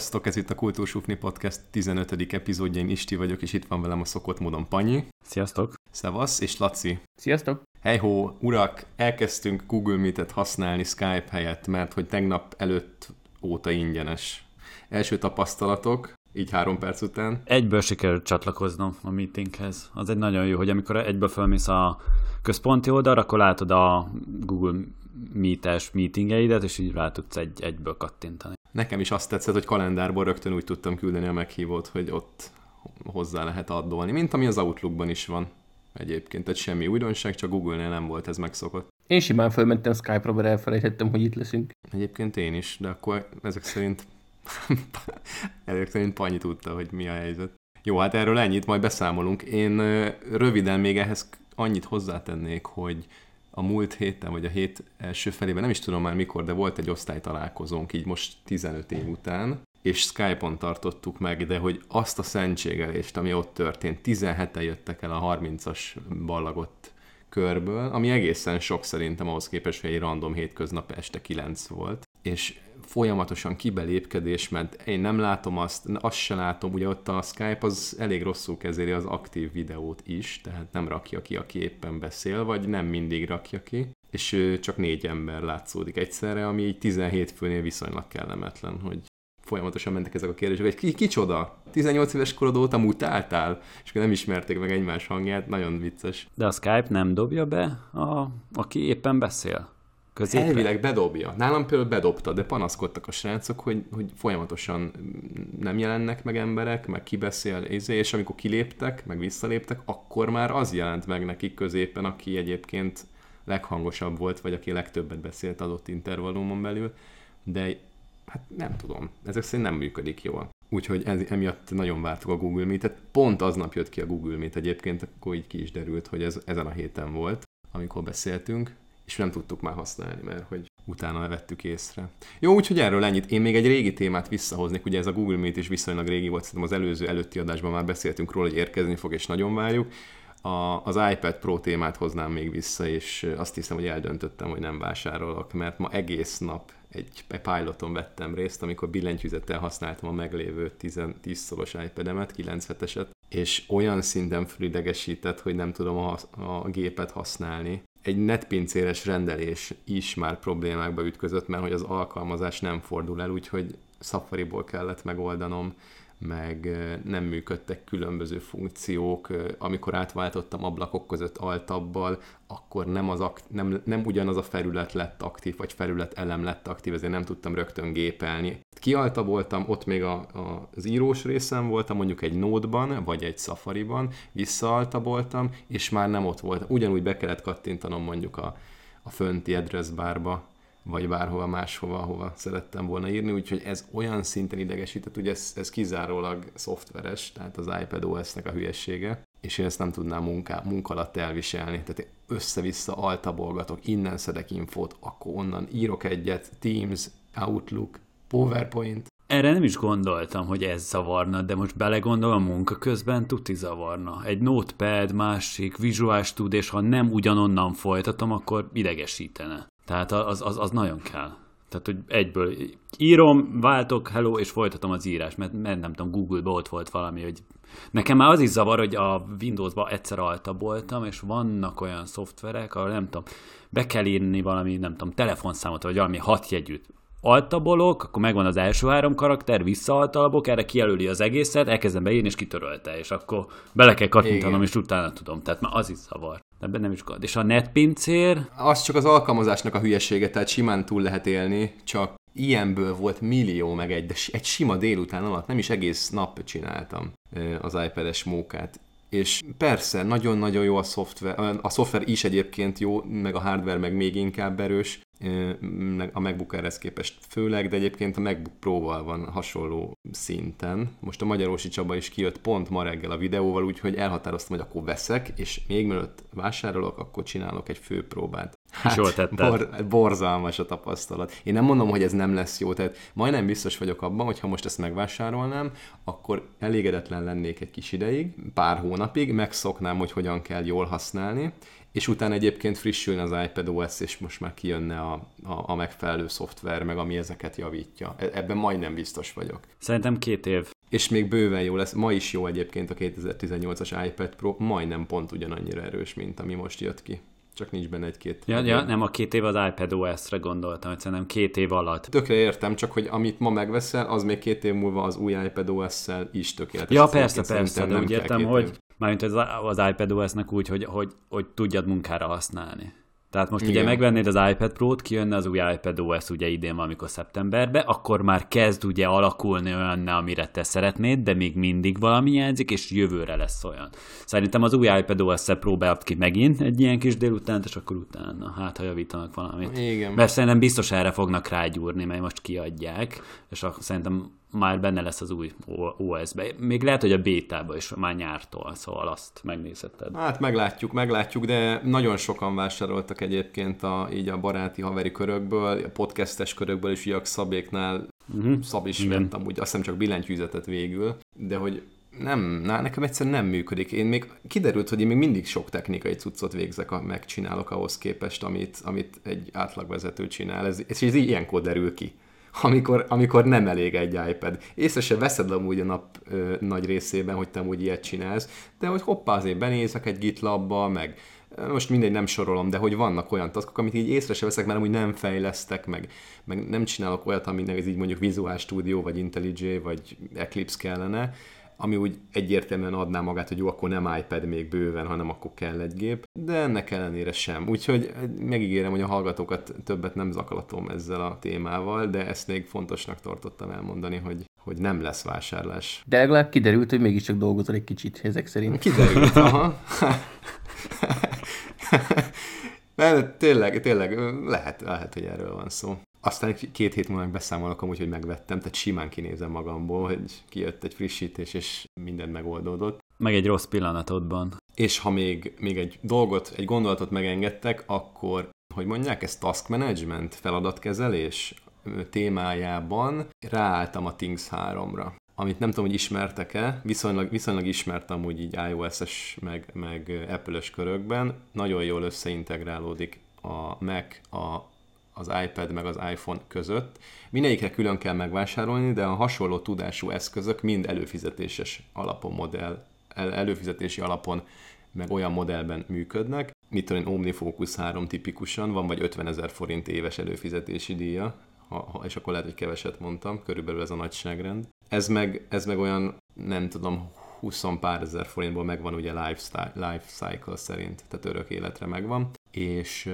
Sziasztok, ez itt a Kultúrsufni Podcast 15. epizódja, én Isti vagyok, és itt van velem a szokott módon Panyi. Sziasztok. Szevasz, és Laci. Sziasztok. Hejhó, urak, elkezdtünk Google Meet-et használni Skype helyett, mert hogy tegnap előtt óta ingyenes. Első tapasztalatok, így három perc után. Egyből sikerült csatlakoznom a meetinghez. Az egy nagyon jó, hogy amikor egyből felmész a központi oldalra, akkor látod a Google Meet-es meetingeidet, és így rá tudsz egy, egyből kattintani. Nekem is azt tetszett, hogy kalendárból rögtön úgy tudtam küldeni a meghívót, hogy ott hozzá lehet addolni, mint ami az Outlookban is van egyébként. Tehát semmi újdonság, csak Google-nél nem volt ez megszokott. Én simán fölmentem Skype-ra, mert elfelejtettem, hogy itt leszünk. Egyébként én is, de akkor ezek szerint ezek szerint Panyi tudta, hogy mi a helyzet. Jó, hát erről ennyit, majd beszámolunk. Én röviden még ehhez annyit hozzátennék, hogy a múlt héten, vagy a hét első felében, nem is tudom már mikor, de volt egy osztálytalálkozónk, így most 15 év után, és Skype-on tartottuk meg, de hogy azt a szentségelést, ami ott történt, 17-en jöttek el a 30-as ballagott körből, ami egészen sok szerintem ahhoz képest, hogy egy random hétköznap este 9 volt, és folyamatosan kibelépkedés, mert én nem látom azt, azt se látom, ugye ott a Skype az elég rosszul kezeli az aktív videót is, tehát nem rakja ki, aki éppen beszél, vagy nem mindig rakja ki, és csak négy ember látszódik egyszerre, ami így 17 főnél viszonylag kellemetlen, hogy folyamatosan mentek ezek a kérdések, hogy ki, kicsoda? 18 éves korod óta mutáltál? És nem ismerték meg egymás hangját, nagyon vicces. De a Skype nem dobja be, a, aki éppen beszél? Középre? Elvileg bedobja. Nálam például bedobta, de panaszkodtak a srácok, hogy, hogy folyamatosan nem jelennek meg emberek, meg kibeszél, izé, és amikor kiléptek, meg visszaléptek, akkor már az jelent meg nekik középen, aki egyébként leghangosabb volt, vagy aki legtöbbet beszélt adott intervallumon belül, de hát nem tudom, ezek szerint nem működik jól. Úgyhogy ez, emiatt nagyon vártuk a Google Meet-et. Pont aznap jött ki a Google Meet egyébként, akkor így ki is derült, hogy ez ezen a héten volt, amikor beszéltünk, és nem tudtuk már használni, mert hogy utána vettük észre. Jó, úgyhogy erről ennyit. Én még egy régi témát visszahoznék, ugye ez a Google Meet is viszonylag régi volt, szerintem az előző előtti adásban már beszéltünk róla, hogy érkezni fog, és nagyon várjuk. A, az iPad Pro témát hoznám még vissza, és azt hiszem, hogy eldöntöttem, hogy nem vásárolok, mert ma egész nap egy, egy piloton vettem részt, amikor billentyűzettel használtam a meglévő 10, 10 szoros iPad-emet, 97-eset, és olyan szinten fölidegesített, hogy nem tudom a, a gépet használni, egy netpincéres rendelés is már problémákba ütközött, mert hogy az alkalmazás nem fordul el, úgyhogy Safari-ból kellett megoldanom, meg nem működtek különböző funkciók, amikor átváltottam ablakok között altabbal, akkor nem, az akt, nem, nem ugyanaz a felület lett aktív, vagy felület elem lett aktív, ezért nem tudtam rögtön gépelni. Kialta voltam, ott még a, a, az írós részem voltam, mondjuk egy nódban, vagy egy Safari-ban, visszaalta voltam, és már nem ott volt. Ugyanúgy be kellett kattintanom mondjuk a, a fönti address bárba, vagy bárhova máshova, ahova szerettem volna írni, úgyhogy ez olyan szinten idegesített, ugye ez, ez kizárólag szoftveres, tehát az iPad OS-nek a hülyessége, és én ezt nem tudnám munká, munka alatt elviselni, tehát össze-vissza altabolgatok, innen szedek infót, akkor onnan írok egyet, Teams, Outlook, PowerPoint, erre nem is gondoltam, hogy ez zavarna, de most belegondol a munka közben tuti zavarna. Egy notepad, másik, Visual Studio, és ha nem ugyanonnan folytatom, akkor idegesítene. Tehát az, az, az nagyon kell. Tehát, hogy egyből írom, váltok, hello, és folytatom az írás, mert, mert nem tudom, Google-ba ott volt valami, hogy nekem már az is zavar, hogy a Windows-ba egyszer voltam, és vannak olyan szoftverek, ahol nem tudom, be kell írni valami, nem tudom, telefonszámot, vagy valami hatjegyűt altabolok, akkor megvan az első három karakter, visszaaltalbok, erre kijelöli az egészet, elkezdem beírni, és kitörölte, és akkor bele kell kattintanom, és utána tudom. Tehát már az is zavar. Ebben nem is gond. És a netpincér? Az csak az alkalmazásnak a hülyesége, tehát simán túl lehet élni, csak ilyenből volt millió meg egy, de egy sima délután alatt nem is egész nap csináltam az iPad-es mókát. És persze, nagyon-nagyon jó a szoftver, a szoftver is egyébként jó, meg a hardware meg még inkább erős, a MacBook Air-hez képest főleg, de egyébként a MacBook Pro-val van hasonló szinten. Most a Magyarósi Csaba is kijött pont ma reggel a videóval, úgyhogy elhatároztam, hogy akkor veszek, és még mielőtt vásárolok, akkor csinálok egy főpróbát. Hát, Jól bor, borzalmas a tapasztalat. Én nem mondom, hogy ez nem lesz jó, tehát majdnem biztos vagyok abban, hogy ha most ezt megvásárolnám, akkor elégedetlen lennék egy kis ideig, pár hónapig, megszoknám, hogy hogyan kell jól használni, és utána egyébként frissülne az iPad OS, és most már kijönne a, a, a megfelelő szoftver, meg ami ezeket javítja. E- ebben majdnem biztos vagyok. Szerintem két év. És még bőven jó lesz. Ma is jó egyébként a 2018-as iPad Pro, majdnem pont ugyanannyira erős, mint ami most jött ki. Csak nincs benne egy-két. Ja, ja, nem a két év az iPad OS-re gondoltam, hogy szerintem két év alatt. Tökre értem, csak hogy amit ma megveszel, az még két év múlva az új iPad OS-szel is tökéletes. Ja, persze, persze, de úgy értem, hogy. Mármint az, az iPad OS-nek úgy, hogy, hogy, hogy tudjad munkára használni. Tehát most Igen. ugye megvennéd az iPad Pro-t, kijönne az új iPad OS ugye idén valamikor szeptemberbe, akkor már kezd ugye alakulni olyanná, amire te szeretnéd, de még mindig valami hiányzik, és jövőre lesz olyan. Szerintem az új iPad OS-szel próbált ki megint egy ilyen kis délutánt, és akkor utána, hát ha javítanak valamit. Igen. Mert szerintem biztos erre fognak rágyúrni, mert most kiadják, és akkor szerintem már benne lesz az új OS-be. Még lehet, hogy a bétába is már nyártól, szóval azt megnézheted. Hát meglátjuk, meglátjuk, de nagyon sokan vásároltak egyébként a, így a baráti haveri körökből, a podcastes körökből is, ugye Szabéknál Uh-huh. Szab is Igen. vett amúgy, azt hiszem csak billentyűzetet végül, de hogy nem, na, nekem egyszerűen nem működik. Én még kiderült, hogy én még mindig sok technikai cuccot végzek, a- megcsinálok ahhoz képest, amit, amit egy átlagvezető csinál. Ez, és ez ilyenkor derül ki. Amikor, amikor nem elég egy iPad. Észre se veszed amúgy a nap ö, nagy részében, hogy te amúgy ilyet csinálsz, de hogy hoppá, azért benézek egy GitLabba, meg most mindegy, nem sorolom, de hogy vannak olyan taskok, amit így észre se veszek, mert amúgy nem fejlesztek, meg, meg nem csinálok olyat, aminek ez így mondjuk Visual Studio, vagy IntelliJ, vagy Eclipse kellene, ami úgy egyértelműen adná magát, hogy jó, akkor nem iPad még bőven, hanem akkor kell egy gép, de ennek ellenére sem. Úgyhogy megígérem, hogy a hallgatókat többet nem zaklatom ezzel a témával, de ezt még fontosnak tartottam elmondani, hogy, hogy nem lesz vásárlás. De legalább kiderült, hogy mégiscsak dolgozol egy kicsit ezek szerint. Kiderült, aha. Nem, tényleg, tényleg lehet, lehet, hogy erről van szó. Aztán két hét múlva beszámolok amúgy, hogy megvettem, tehát simán kinézem magamból, hogy kijött egy frissítés, és minden megoldódott. Meg egy rossz pillanatodban. És ha még, még egy dolgot, egy gondolatot megengedtek, akkor, hogy mondják, ez task management, feladatkezelés témájában ráálltam a Things 3-ra amit nem tudom, hogy ismertek-e, viszonylag, viszonylag ismertem úgy így iOS-es, meg, meg Apple-ös körökben, nagyon jól összeintegrálódik a Mac, a, az iPad meg az iPhone között. Mindegyikre külön kell megvásárolni, de a hasonló tudású eszközök mind előfizetéses alapon modell, el, előfizetési alapon meg olyan modellben működnek. Mit tudom én, OmniFocus 3 tipikusan van, vagy 50 ezer forint éves előfizetési díja, ha, ha, és akkor lehet, hogy keveset mondtam, körülbelül ez a nagyságrend. Ez meg, ez meg olyan, nem tudom, 20 pár ezer forintból megvan ugye lifestyle, life cycle szerint, tehát örök életre megvan, és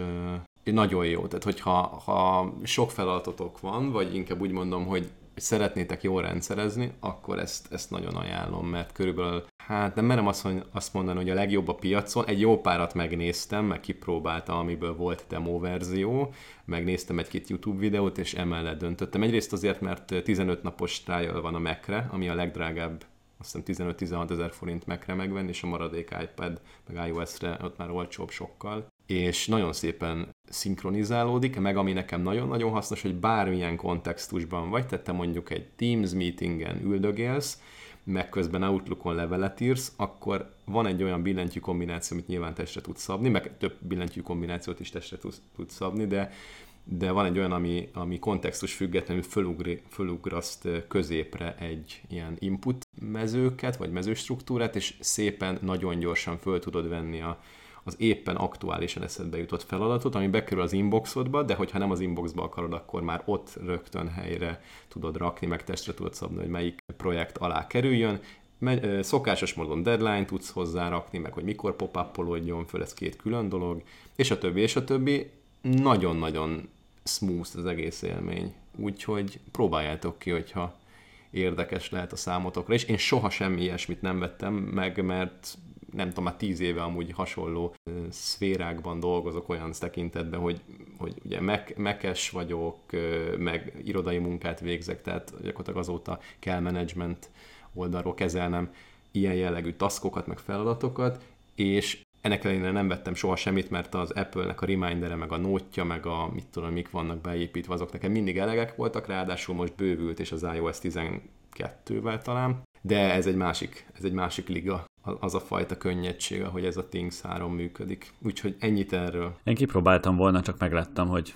nagyon jó, tehát hogyha ha sok feladatotok van, vagy inkább úgy mondom, hogy szeretnétek jól rendszerezni, akkor ezt, ezt nagyon ajánlom, mert körülbelül, hát nem merem azt, azt mondani, hogy a legjobb a piacon, egy jó párat megnéztem, meg kipróbáltam, amiből volt demo verzió, megnéztem egy-két YouTube videót, és emellett döntöttem. Egyrészt azért, mert 15 napos trial van a Mac-re, ami a legdrágább azt hiszem 15-16 ezer forint Mac-re megvenni, és a maradék iPad, meg iOS-re ott már olcsóbb sokkal. És nagyon szépen szinkronizálódik, meg ami nekem nagyon-nagyon hasznos, hogy bármilyen kontextusban vagy, tehát te mondjuk egy Teams meetingen üldögélsz, meg közben Outlookon levelet írsz, akkor van egy olyan billentyű kombináció, amit nyilván testre tudsz szabni, meg több billentyű kombinációt is testre tudsz, szabni, de de van egy olyan, ami, ami kontextus függetlenül fölugri, fölugraszt középre egy ilyen input mezőket, vagy mezőstruktúrát, és szépen, nagyon gyorsan föl tudod venni a, az éppen aktuálisan eszedbe jutott feladatot, ami bekerül az inboxodba, de hogyha nem az inboxba akarod, akkor már ott rögtön helyre tudod rakni, meg testre tudod szabni, hogy melyik projekt alá kerüljön. Szokásos módon deadline tudsz hozzárakni, meg hogy mikor pop föl, ez két külön dolog, és a többi, és a többi. Nagyon-nagyon smooth az egész élmény. Úgyhogy próbáljátok ki, hogyha érdekes lehet a számotokra, és én soha semmi ilyesmit nem vettem meg, mert nem tudom, már tíz éve amúgy hasonló szférákban dolgozok olyan tekintetben, hogy, hogy ugye mekes vagyok, meg irodai munkát végzek, tehát gyakorlatilag azóta kell management oldalról kezelnem ilyen jellegű taskokat, meg feladatokat, és ennek ellenére nem vettem soha semmit, mert az Apple-nek a remindere, meg a nótja, meg a mit tudom, mik vannak beépítve, azok nekem mindig elegek voltak, ráadásul most bővült, és az iOS 12-vel talán, de ez egy másik, ez egy másik liga. Az a fajta könnyedség, ahogy ez a Things 3 működik. Úgyhogy ennyit erről. Én kipróbáltam volna, csak meglettem, hogy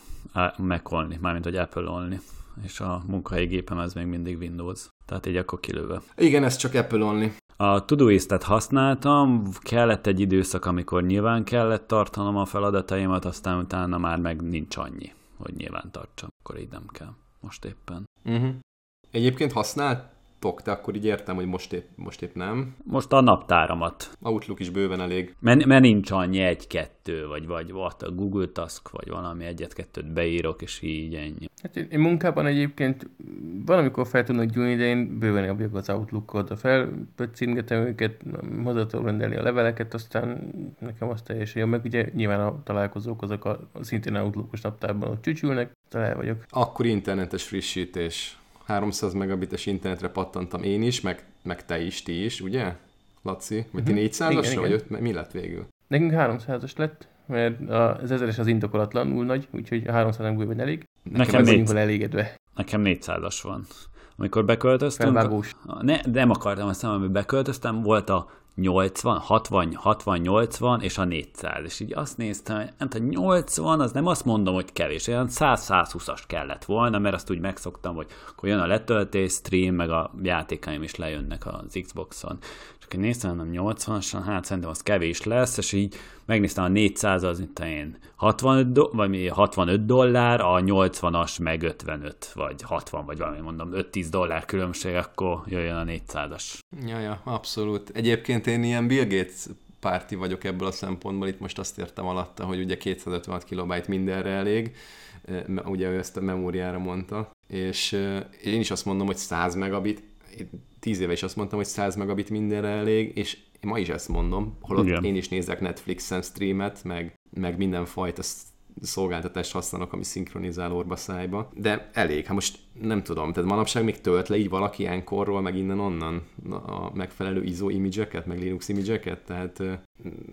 megholni, mármint hogy Apple-olni és a munkahelyi gépem ez még mindig Windows. Tehát így akkor kilőve. Igen, ez csak Apple-olni. A Todoist-et használtam, kellett egy időszak, amikor nyilván kellett tartanom a feladataimat, aztán utána már meg nincs annyi, hogy nyilván tartsam, akkor így nem kell. Most éppen. Uh-huh. Egyébként használt tok, de akkor így értem, hogy most épp, most épp nem. Most a naptáramat. Outlook is bőven elég. Mert, mert nincs annyi egy-kettő, vagy, vagy what, a Google Task, vagy valami egyet-kettőt beírok, és így ennyi. Hát én, én munkában egyébként valamikor fel tudnak gyújni, de én bőven jobbjuk az Outlookot, a felpöccingetem őket, hozzá tudom rendelni a leveleket, aztán nekem azt teljesen jó, meg ugye nyilván a találkozók azok a, a szintén Outlookos naptárban ott csücsülnek, talál vagyok. Akkor internetes frissítés 300 megabites internetre pattantam én is, meg, meg te is, ti is, ugye? Laci? Vagy ti 400-asra, mhm. vagy öt, mi lett végül? Nekünk 300-as lett, mert az ezeres az indokolatlanul nagy, úgyhogy a 300 nem bőven elég. Nekem, Nekem négy... elégedve. Nekem 400-as van. Amikor beköltöztünk, Felvágós. ne, nem akartam azt hogy beköltöztem, volt a 80, 60, 60, 80 és a 400. És így azt néztem, hogy hát a 80 az nem azt mondom, hogy kevés, olyan 100-120-as kellett volna, mert azt úgy megszoktam, hogy akkor jön a letöltés, stream, meg a játékaim is lejönnek az Xboxon akkor néztem, nem 80-asan, hát szerintem az kevés lesz, és így megnéztem a 400 az, mint én 65, do- vagy 65 dollár, a 80-as meg 55, vagy 60, vagy valami mondom, 5-10 dollár különbség, akkor jöjjön a 400-as. Ja, ja, abszolút. Egyébként én ilyen Bill Gates párti vagyok ebből a szempontból, itt most azt értem alatta, hogy ugye 256 kilobájt mindenre elég, ugye ő ezt a memóriára mondta, és én is azt mondom, hogy 100 megabit, tíz éve is azt mondtam, hogy 100 megabit mindenre elég, és én ma is ezt mondom, holott Igen. én is nézek Netflixen streamet, meg, meg mindenfajta szolgáltatást használok, ami szinkronizál orba szájba, de elég. Hát most nem tudom, tehát manapság még tölt le így valaki ilyenkorról, meg innen-onnan a megfelelő ISO imidzseket, meg Linux imidzseket, tehát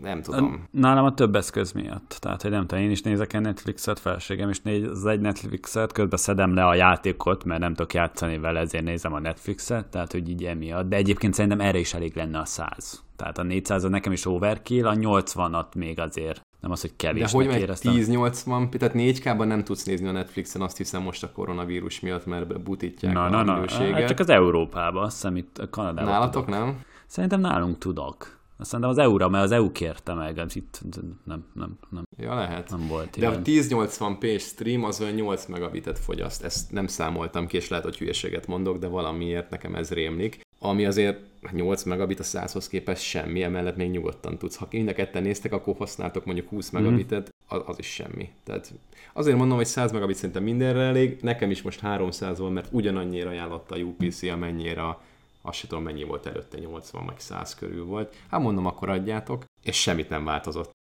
nem tudom. Nálam a több eszköz miatt. Tehát, hogy nem tudom, én is nézek egy Netflixet, felségem is néz az egy Netflixet, közben szedem le a játékot, mert nem tudok játszani vele, ezért nézem a Netflixet, tehát, hogy így emiatt. De egyébként szerintem erre is elég lenne a 100. Tehát a 400 nekem is overkill, a 80-at még azért nem az, hogy kevés. De hogy meg 10-80, tehát 4K-ban nem tudsz nézni a Netflixen, azt hiszem most a koronavírus miatt, mert butítják na, a na, minőséget. Na, hát csak az Európában, azt hiszem itt a Kanadában Nálatok tudok. nem? Szerintem nálunk tudok. Szerintem az EU-ra, mert az EU kérte meg, ez itt nem, nem, nem. Ja, lehet. Nem volt De ilyen. a 1080p stream az olyan 8 megabitet fogyaszt. Ezt nem számoltam ki, és lehet, hogy hülyeséget mondok, de valamiért nekem ez rémlik. Ami azért 8 megabit a 100-hoz képest semmi, emellett még nyugodtan tudsz. Ha mind a ketten néztek, akkor használtok mondjuk 20 mhm. megabitet, az, az is semmi. Tehát azért mondom, hogy 100 megabit szerintem mindenre elég, nekem is most 300 van, mert ugyanannyira ajánlotta a UPC, amennyire a azt sem tudom mennyi volt előtte, 80 vagy 100 körül volt. Hát mondom, akkor adjátok, és semmit nem változott.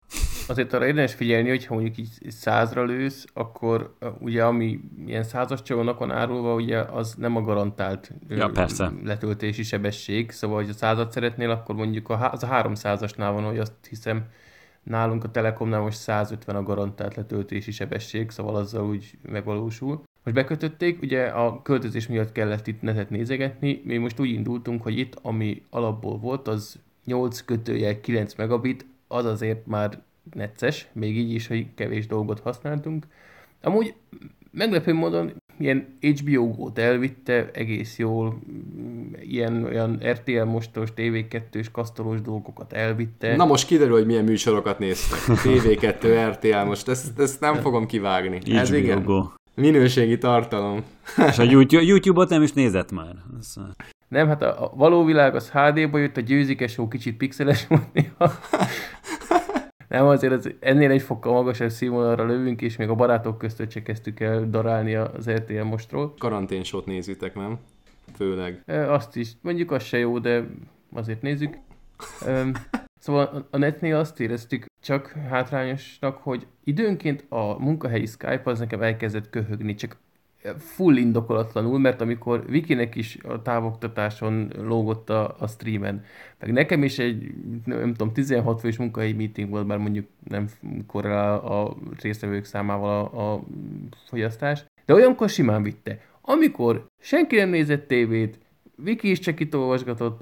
Azért arra érdemes figyelni, hogy ha mondjuk így százra lősz, akkor ugye ami ilyen százas csomagnak van árulva, ugye az nem a garantált ja, persze. letöltési sebesség, szóval hogy a százat szeretnél, akkor mondjuk a, az a 300-asnál van, hogy azt hiszem nálunk a Telekomnál most 150 a garantált letöltési sebesség, szóval azzal úgy megvalósul. Most bekötötték, ugye a költözés miatt kellett itt netet nézegetni, mi most úgy indultunk, hogy itt, ami alapból volt, az 8 kötője 9 megabit, az azért már necces, még így is, hogy kevés dolgot használtunk. Amúgy meglepő módon ilyen HBO Go-t elvitte egész jól, ilyen olyan RTL mostos, TV2-s, kasztolos dolgokat elvitte. Na most kiderül, hogy milyen műsorokat néztek. TV2, RTL, most ezt, ezt nem fogom kivágni. HBO Ez igen. Go. Minőségi tartalom. És a YouTube, YouTube-ot nem is nézett már. Ez... Nem, hát a, a való világ az HD-ba jött, a győzike show kicsit pixeles volt néha. Nem, azért az, ennél egy fokkal magasabb színvonalra lövünk, és még a barátok között se kezdtük el darálni az RTL mostról. Karanténsót nézitek, nem? Főleg. E, azt is. Mondjuk az se jó, de azért nézzük. Szóval a netnél azt éreztük csak hátrányosnak, hogy időnként a munkahelyi Skype az nekem elkezdett köhögni, csak full indokolatlanul, mert amikor Vikinek is a távoktatáson lógott a, a streamen, meg nekem is egy, nem tudom, 16 fős munkahelyi meeting volt, bár mondjuk nem korrelál a résztvevők számával a, a fogyasztás, de olyankor simán vitte. Amikor senki nem nézett tévét, Viki is csak itt olvasgatott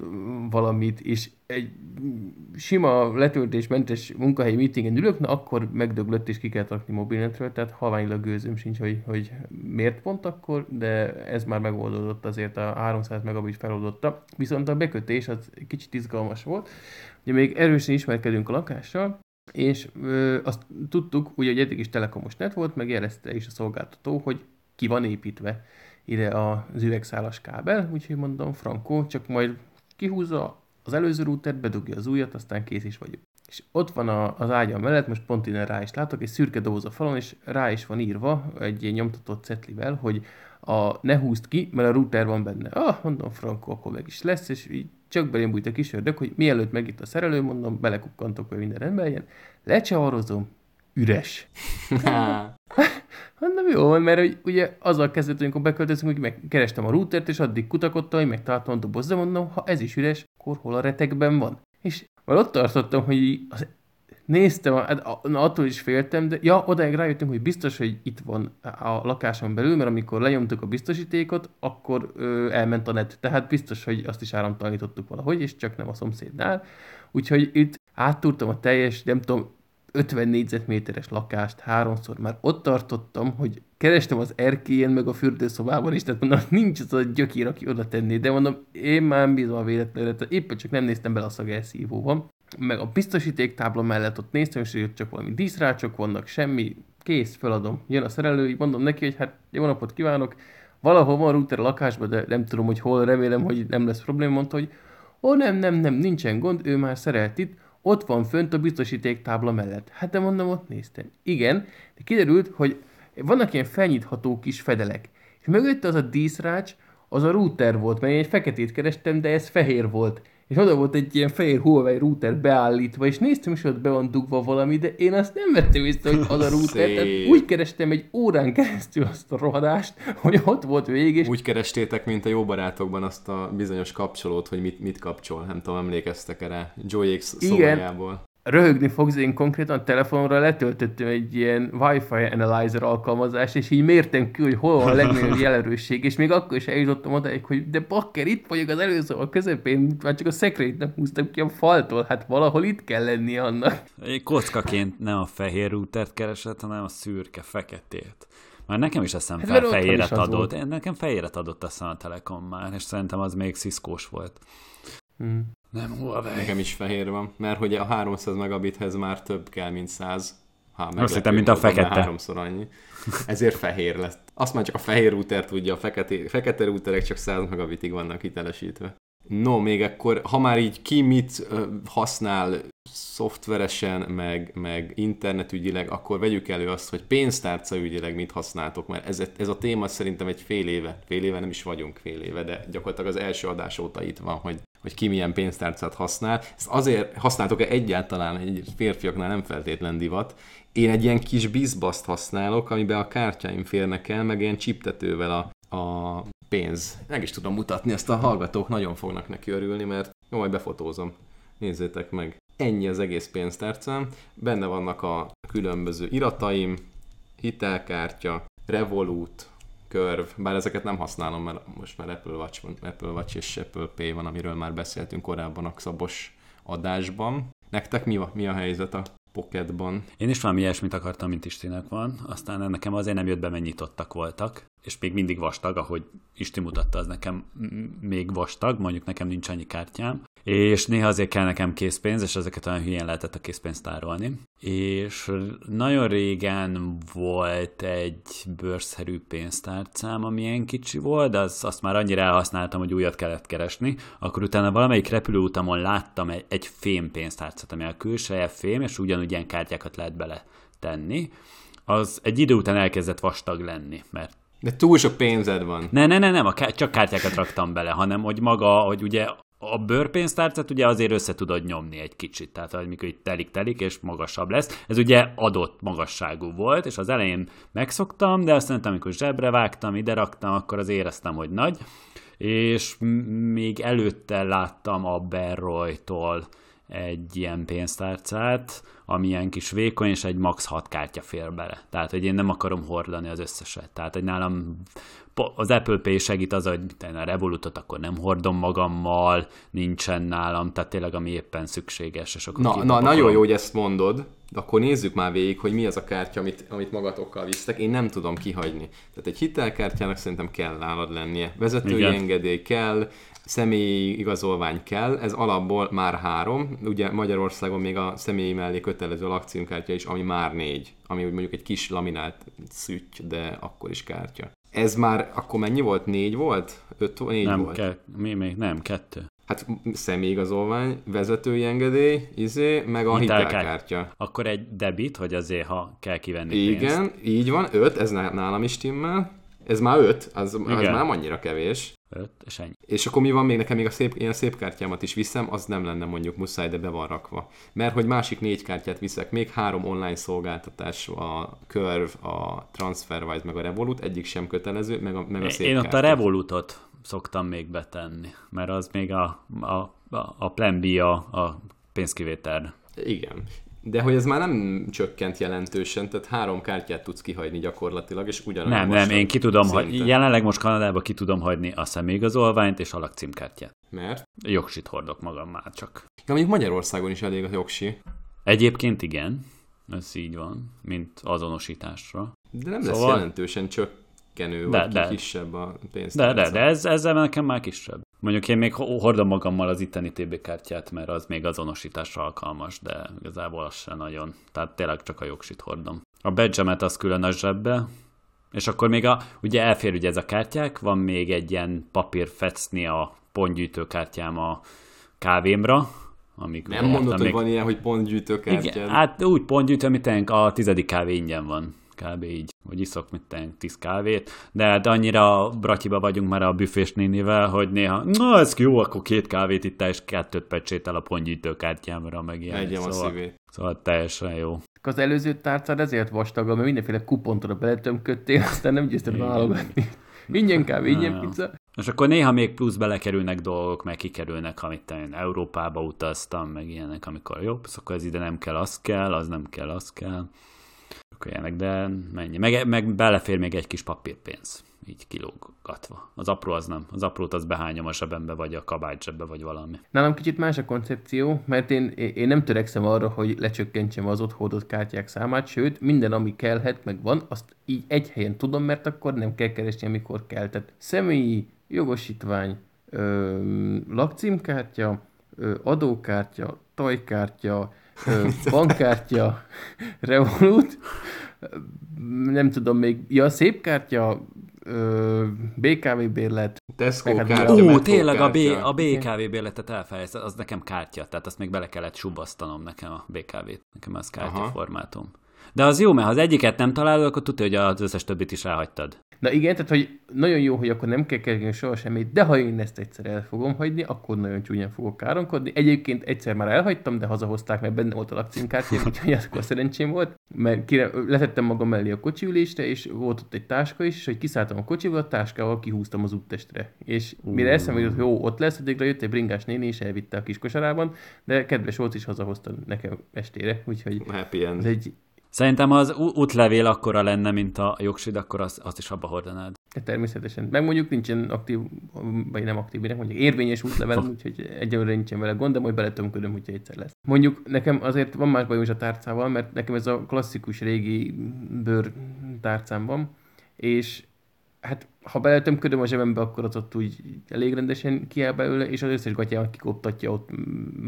valamit, és egy sima letöltésmentes munkahelyi meetingen ülök, na akkor megdöglött és ki kell rakni mobilnetről, tehát halványilag gőzöm sincs, hogy, hogy miért pont akkor, de ez már megoldódott azért a 300 megabit feloldotta. Viszont a bekötés az kicsit izgalmas volt. Ugye még erősen ismerkedünk a lakással, és ö, azt tudtuk, ugye, hogy eddig is telekomos net volt, meg jelezte is a szolgáltató, hogy ki van építve ide az üvegszálas kábel, úgyhogy mondom, Franco, csak majd kihúzza az előző routert, bedugja az újat, aztán kész is vagyok. És ott van a, az ágyam mellett, most pont innen rá is látok, egy szürke doboz a falon, és rá is van írva egy ilyen nyomtatott cetlivel, hogy a, ne húzd ki, mert a router van benne. Ah, mondom, Franco, akkor meg is lesz, és így csak belém bújt a kis ördög, hogy mielőtt megitt a szerelő, mondom, belekukkantok, hogy minden rendben legyen, lecsavarozom, üres. Mondom, jó van, mert ugye azzal kezdett, amikor beköltözünk, hogy megkerestem a routert, és addig kutakodtam, hogy megtaláltam a doboz, de mondom, ha ez is üres, akkor hol a retekben van? És már ott tartottam, hogy az néztem, hát, na, attól is féltem, de ja, odáig rájöttünk, hogy biztos, hogy itt van a lakáson belül, mert amikor lenyomtuk a biztosítékot, akkor ö, elment a net, tehát biztos, hogy azt is áramtalanítottuk valahogy, és csak nem a szomszédnál. Úgyhogy itt áttúrtam a teljes, nem tudom, 50 négyzetméteres lakást háromszor. Már ott tartottam, hogy kerestem az erkélyen, meg a fürdőszobában is, tehát mondom, nincs az a gyökér, aki oda tenné, de mondom, én már bízom a véletlenre, tehát éppen csak nem néztem bele a szagelszívóban. Meg a biztosítéktábla mellett ott néztem, és hogy csak valami díszrácsok vannak, semmi, kész, feladom. Jön a szerelő, így mondom neki, hogy hát jó napot kívánok, valahol van router a lakásban, de nem tudom, hogy hol, remélem, hogy nem lesz probléma, mondta, hogy ó, nem, nem, nem, nincsen gond, ő már szerelt itt, ott van fönt a biztosítéktábla mellett. Hát de mondom, ott néztem. Igen, de kiderült, hogy vannak ilyen felnyitható kis fedelek. És mögötte az a díszrács, az a router volt, mert én egy feketét kerestem, de ez fehér volt és oda volt egy ilyen fehér Huawei router beállítva, és néztem is, hogy ott be van dugva valami, de én azt nem vettem észre, hogy az a router, tehát úgy kerestem egy órán keresztül azt a rohadást, hogy ott volt végig. És... Úgy kerestétek, mint a jó barátokban azt a bizonyos kapcsolót, hogy mit, mit kapcsol, nem tudom, emlékeztek erre, Joy X szobájából röhögni fogsz, én konkrétan a telefonra letöltöttem egy ilyen Wi-Fi Analyzer alkalmazást, és így mértem ki, hogy hol van a legnagyobb jelerősség, és még akkor is eljutottam odáig, hogy de bakker, itt vagyok az előző a közepén, már csak a szekrényt nem húztam ki a faltól, hát valahol itt kell lenni annak. Egy kockaként nem a fehér routert keresett, hanem a szürke, feketét. Már nekem is eszem hát, fel fehéret adott. Én nekem fehéret adott eszem a Telekom már, és szerintem az még sziszkós volt. Hmm. Nem Huawei. Nekem is fehér van, mert hogy a 300 megabithez már több kell, mint 100. Ha, Azt hittem, mint a fekete. Háromszor annyi. Ezért fehér lesz. Azt már csak a fehér router tudja, a fekete, fekete routerek csak 100 megabitig vannak hitelesítve. No, még akkor, ha már így ki mit használ szoftveresen, meg, meg internetügyileg, akkor vegyük elő azt, hogy pénztárca ügyileg mit használtok, mert ez, ez a téma szerintem egy fél éve, fél éve nem is vagyunk fél éve, de gyakorlatilag az első adás óta itt van, hogy hogy ki milyen pénztárcát használ. Ezt azért használtok-e egyáltalán, egy férfiaknál nem feltétlen divat. Én egy ilyen kis bizbaszt használok, amiben a kártyáim férnek el, meg ilyen csiptetővel a, a pénz. Meg is tudom mutatni, ezt a hallgatók nagyon fognak neki örülni, mert jó, majd befotózom. Nézzétek meg. Ennyi az egész pénztárcám. Benne vannak a különböző irataim, hitelkártya, Revolut, Curve, bár ezeket nem használom, mert most már Apple Watch, Apple Watch és Apple Pay van, amiről már beszéltünk korábban a Szabos adásban. Nektek mi a, mi a helyzet a Pocketban? Én is valami ilyesmit akartam, mint Istinek van, aztán nekem azért nem jött be, mert nyitottak voltak, és még mindig vastag, ahogy Isti mutatta, az nekem még vastag, mondjuk nekem nincs annyi kártyám, és néha azért kell nekem készpénz, és ezeket olyan hülyén lehetett a készpénzt tárolni. És nagyon régen volt egy bőrszerű pénztárcám, ami ilyen kicsi volt, de az, azt már annyira elhasználtam, hogy újat kellett keresni. Akkor utána valamelyik repülőutamon láttam egy, egy fém pénztárcát, ami a külseje fém, és ugyanúgy ilyen kártyákat lehet bele tenni. Az egy idő után elkezdett vastag lenni, mert de túl sok pénzed van. Ne, ne, ne, nem, a ká- csak kártyákat raktam bele, hanem hogy maga, hogy ugye a bőrpénztárcát ugye azért össze tudod nyomni egy kicsit, tehát hogy mikor itt telik-telik, és magasabb lesz. Ez ugye adott magasságú volt, és az elején megszoktam, de aztán amikor zsebre vágtam, ide raktam, akkor az éreztem, hogy nagy, és még előtte láttam a Berroy-tól egy ilyen pénztárcát, ami ilyen kis vékony, és egy max 6 kártya fér bele. Tehát, hogy én nem akarom hordani az összeset. Tehát, hogy nálam az Apple Pay segít az, hogy a Revolutot akkor nem hordom magammal, nincsen nálam, tehát tényleg ami éppen szükséges. És akkor na, na nagyon jó, hogy ezt mondod, de akkor nézzük már végig, hogy mi az a kártya, amit, amit magatokkal visztek. Én nem tudom kihagyni. Tehát egy hitelkártyának szerintem kell nálad lennie. Vezetői Igen. engedély kell, személyi igazolvány kell, ez alapból már három, ugye Magyarországon még a személyi mellé kötelező lakcímkártya is, ami már négy, ami mondjuk egy kis laminált szüty, de akkor is kártya. Ez már akkor mennyi volt? Négy volt? Öt, négy nem, volt? Ke- mi még nem, kettő. Hát személyigazolvány, vezetői engedély, izé, meg a hitelkártya. hitelkártya. Akkor egy debit, hogy azért, ha kell kivenni Igen, pénzt. így van, öt, ez nálam is timmel. Ez már öt, az, az már annyira kevés. Öt, és ennyi. És akkor mi van még nekem még a szép, a szép kártyámat is viszem, az nem lenne mondjuk muszáj, de be van rakva. Mert hogy másik négy kártyát viszek, még három online szolgáltatás, a Curve, a TransferWise, meg a Revolut, egyik sem kötelező, meg a, meg a szép Én ott kártyát. a Revolutot szoktam még betenni, mert az még a, a, a plan B a, a pénzkivétel. Igen. De hogy ez már nem csökkent jelentősen, tehát három kártyát tudsz kihagyni gyakorlatilag, és ugyanolyan Nem, nem, én ki tudom hagyni, jelenleg most Kanadában ki tudom hagyni a személyigazolványt és a lakcímkártyát. Mert? Jogsit hordok magam már csak. Ja, mondjuk Magyarországon is elég a jogsi. Egyébként igen, ez így van, mint azonosításra. De nem szóval... lesz jelentősen csökkenő, de, vagy de, kisebb a pénzt. De, de, de ez, ezzel nekem már kisebb. Mondjuk én még hordom magammal az itteni TB kártyát, mert az még azonosításra alkalmas, de igazából az se nagyon. Tehát tényleg csak a jogsit hordom. A badge az külön a zsebbe, és akkor még a, ugye elfér ugye ez a kártyák, van még egy ilyen papír fecni a pontgyűjtőkártyám a kávémra, Amik Nem mondod, még... hogy van ilyen, hogy pontgyűjtőkártyád? Igen, hát úgy pontgyűjtő, amit a tizedik kávé ingyen van kb. így, vagy iszok mit tenni, tíz kávét, de, de annyira bratyiba vagyunk már a büfés nénivel, hogy néha, na ez jó, akkor két kávét itt és kettőt pecsétel a pontgyűjtőkártyámra, meg ilyen. Egyem szóval, a szívét. Szóval teljesen jó. Az előző tárcád ezért vastag, mert mindenféle kupontra beletömködtél, aztán nem győzted válogatni. Ingyen kávé, ingyen pizza. És akkor néha még plusz belekerülnek dolgok, meg kikerülnek, amit én Európába utaztam, meg ilyenek, amikor jó, akkor ez ide nem kell, az kell, az nem kell, az kell ilyenek, de mennyi. Meg, meg belefér még egy kis papírpénz, így kilógatva. Az apró az nem. Az aprót az behányom a zsebembe, vagy a kabáty zsebbe, vagy valami. Nálam kicsit más a koncepció, mert én, én nem törekszem arra, hogy lecsökkentsem az ott hordott kártyák számát, sőt, minden, ami kellhet, meg van, azt így egy helyen tudom, mert akkor nem kell keresni, amikor kell. Tehát személyi jogosítvány, ö, lakcímkártya, ö, adókártya, tajkártya, bankkártya, Revolut, nem tudom még, ja, szép kártya, BKV bérlet. Tesco hát kártya, Ó, tényleg a, B, a BKV bérletet elfelejtettem, az nekem kártya, tehát azt még bele kellett subasztanom nekem a BKV-t, nekem az kártya Aha. formátum. De az jó, mert ha az egyiket nem találod, akkor tudja, hogy az összes többit is elhagytad. Na igen, tehát hogy nagyon jó, hogy akkor nem kell keresni soha semmit, de ha én ezt egyszer el fogom hagyni, akkor nagyon csúnyán fogok káromkodni. Egyébként egyszer már elhagytam, de hazahozták, mert benne volt a lakcímkártya, úgyhogy akkor szerencsém volt, mert kire, letettem magam mellé a kocsiülésre, és volt ott egy táska is, és hogy kiszálltam a kocsival, a táskával kihúztam az úttestre. És mire eszembe jutott, hogy jó, ott lesz, addigra jött egy bringás néni, és elvitte a kis kosarában, de kedves volt, is hazahozta nekem estére, úgyhogy Happy end. ez egy Szerintem az útlevél akkora lenne, mint a jogsid, akkor azt, azt is abba hordanád. De természetesen. Meg mondjuk nincsen aktív, vagy nem aktív, mondjuk érvényes útlevel, úgyhogy egyelőre nincsen vele gond, de majd beletömködöm, hogyha egyszer lesz. Mondjuk nekem azért van más bajom is a tárcával, mert nekem ez a klasszikus régi bőr tárcám van, és hát ha beletömködöm a zsebembe, akkor az ott úgy elég rendesen kiáll belőle, és az összes gatyámat kikoptatja ott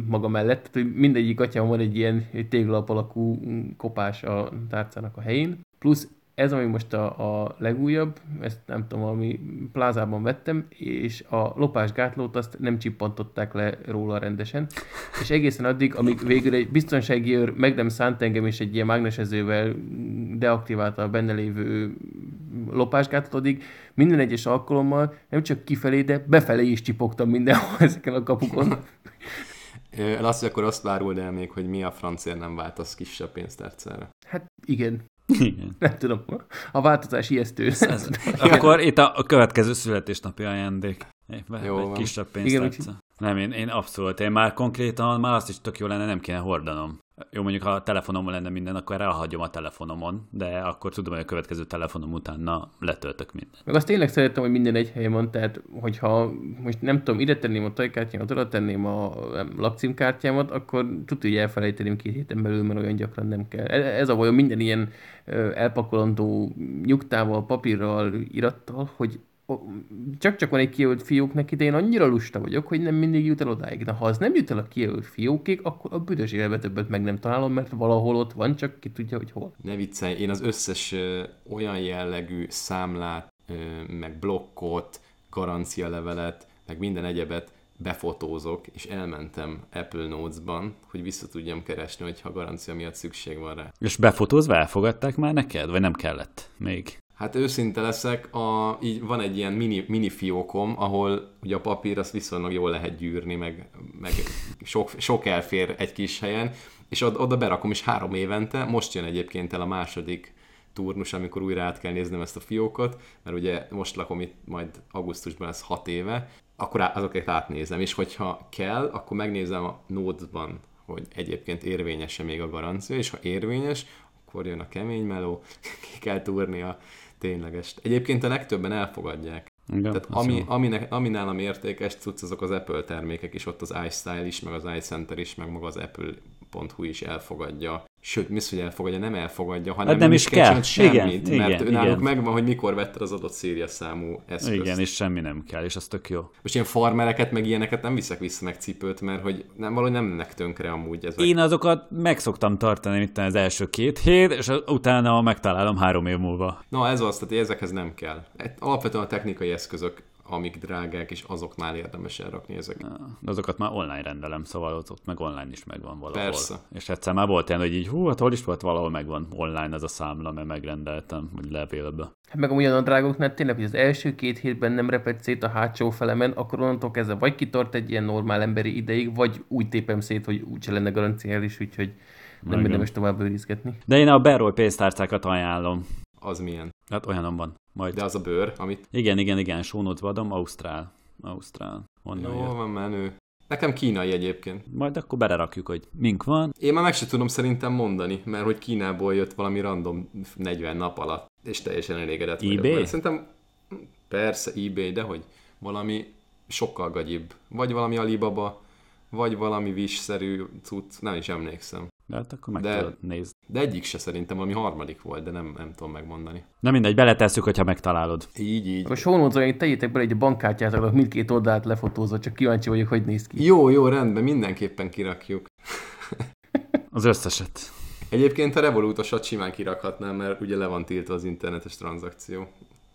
maga mellett. Tehát, hogy mindegyik gatyában van egy ilyen téglalap alakú kopás a tárcának a helyén. Plusz ez, ami most a, a legújabb, ezt nem tudom, valami plázában vettem, és a lopásgátlót azt nem csippantották le róla rendesen, és egészen addig, amíg végül egy biztonsági őr meg nem szánt engem, és egy ilyen mágnesezővel deaktiválta a benne lévő lopásgátot, addig minden egyes alkalommal nem csak kifelé, de befelé is csipogtam mindenhol ezeken a kapukon. Azt, hogy akkor azt váruld el még, hogy mi a francér nem változ kisebb pénztárcára. Hát igen, igen. Nem tudom, a változás ijesztő. Ez, akkor itt a, a következő születésnapi ajándék. Egy, Jó egy van. kisebb pénzt Igen, Nem, én, én abszolút, én már konkrétan már azt is tök jó lenne, nem kéne hordanom. Jó, mondjuk ha a telefonomon lenne minden, akkor elhagyom a telefonomon, de akkor tudom, hogy a következő telefonom után na, letöltök mindent. Meg azt tényleg szerettem, hogy minden egy helyen van, tehát hogyha most nem tudom, ide tenném a tajkártyámat, oda tenném a nem, lakcímkártyámat, akkor tudja, hogy elfelejteném két héten belül, mert olyan gyakran nem kell. E- Ez a vajon minden ilyen elpakolandó nyugtával, papírral, irattal, hogy csak-csak van egy kijelölt fióknak ide, én annyira lusta vagyok, hogy nem mindig jut el odáig. De ha az nem jut el a kijelölt fiókig, akkor a büdös életbe többet meg nem találom, mert valahol ott van, csak ki tudja, hogy hol. Ne viccelj, én az összes ö, olyan jellegű számlát, ö, meg blokkot, garancialevelet, meg minden egyebet befotózok, és elmentem Apple Notes-ban, hogy vissza tudjam keresni, hogyha garancia miatt szükség van rá. És befotózva elfogadták már neked, vagy nem kellett még? Hát őszinte leszek, a, így van egy ilyen mini, mini fiókom, ahol ugye a papír azt viszonylag jól lehet gyűrni, meg, meg sok, sok elfér egy kis helyen, és oda, berakom is három évente, most jön egyébként el a második turnus, amikor újra át kell néznem ezt a fiókot, mert ugye most lakom itt majd augusztusban lesz hat éve, akkor azokat átnézem, és hogyha kell, akkor megnézem a Notes-ban, hogy egyébként érvényes-e még a garancia, és ha érvényes, akkor jön a kemény meló, ki kell túrni a ténylegest. Egyébként a legtöbben elfogadják. Igen, Tehát ami, ami, ami nálam értékes cucc, azok az Apple termékek is, ott az iStyle is, meg az iCenter is, meg maga az Apple.hu is elfogadja. Sőt, mi hogy elfogadja, nem elfogadja, hanem Hát nem is kell. csinálni semmit, Igen, mert igen, náluk igen. megvan, hogy mikor vetted az adott széria számú eszközt. Igen, és semmi nem kell, és az tök jó. Most ilyen farmereket, meg ilyeneket nem viszek vissza meg cipőt, mert hogy nem, valahogy nem mennek tönkre amúgy ezek. Én azokat meg szoktam tartani, mint az első két hét, és utána megtalálom három év múlva. Na ez az, tehát ezekhez nem kell. Alapvetően a technikai eszközök, amik drágák, és azoknál érdemes elrakni ezeket. De azokat már online rendelem, szóval ott, ott meg online is megvan valahol. Persze. És egyszer már volt ilyen, hogy így, hú, hát hol is volt, valahol megvan online az a számla, mert megrendeltem, vagy levélbe. Hát meg olyan a drágoknál tényleg, hogy az első két hétben nem reped szét a hátsó felemen, akkor onnantól kezdve vagy kitart egy ilyen normál emberi ideig, vagy úgy tépem szét, hogy úgyse lenne garanciális, úgyhogy nem érdemes tovább őrizgetni. De én a Berroy pénztárcákat ajánlom. Az milyen. Hát olyanom van. Majd. De az a bőr, amit Igen, igen, igen, sónót adom, Ausztrál. Ausztrál. Onnan jó jött. van menő. Nekem kínai egyébként. Majd akkor belerakjuk, hogy mink van. Én már meg se tudom szerintem mondani, mert hogy Kínából jött valami random 40 nap alatt, és teljesen elégedett vagyok. eBay? Szerintem persze eBay, de hogy valami sokkal gagyibb. Vagy valami Alibaba, vagy valami wish-szerű cucc, nem is emlékszem. De hát akkor meg De- tudod nézni. De egyik se szerintem, valami harmadik volt, de nem, nem tudom megmondani. Na mindegy, beletesszük, hogyha megtalálod. Így, így. A sónózóink tegyétek bele egy bankkártyát, mindkét oldalt lefotózva, csak kíváncsi vagyok, hogy néz ki. Jó, jó, rendben, mindenképpen kirakjuk. Az összeset. Egyébként a Revolutosat simán kirakhatnám, mert ugye le van tiltva az internetes tranzakció.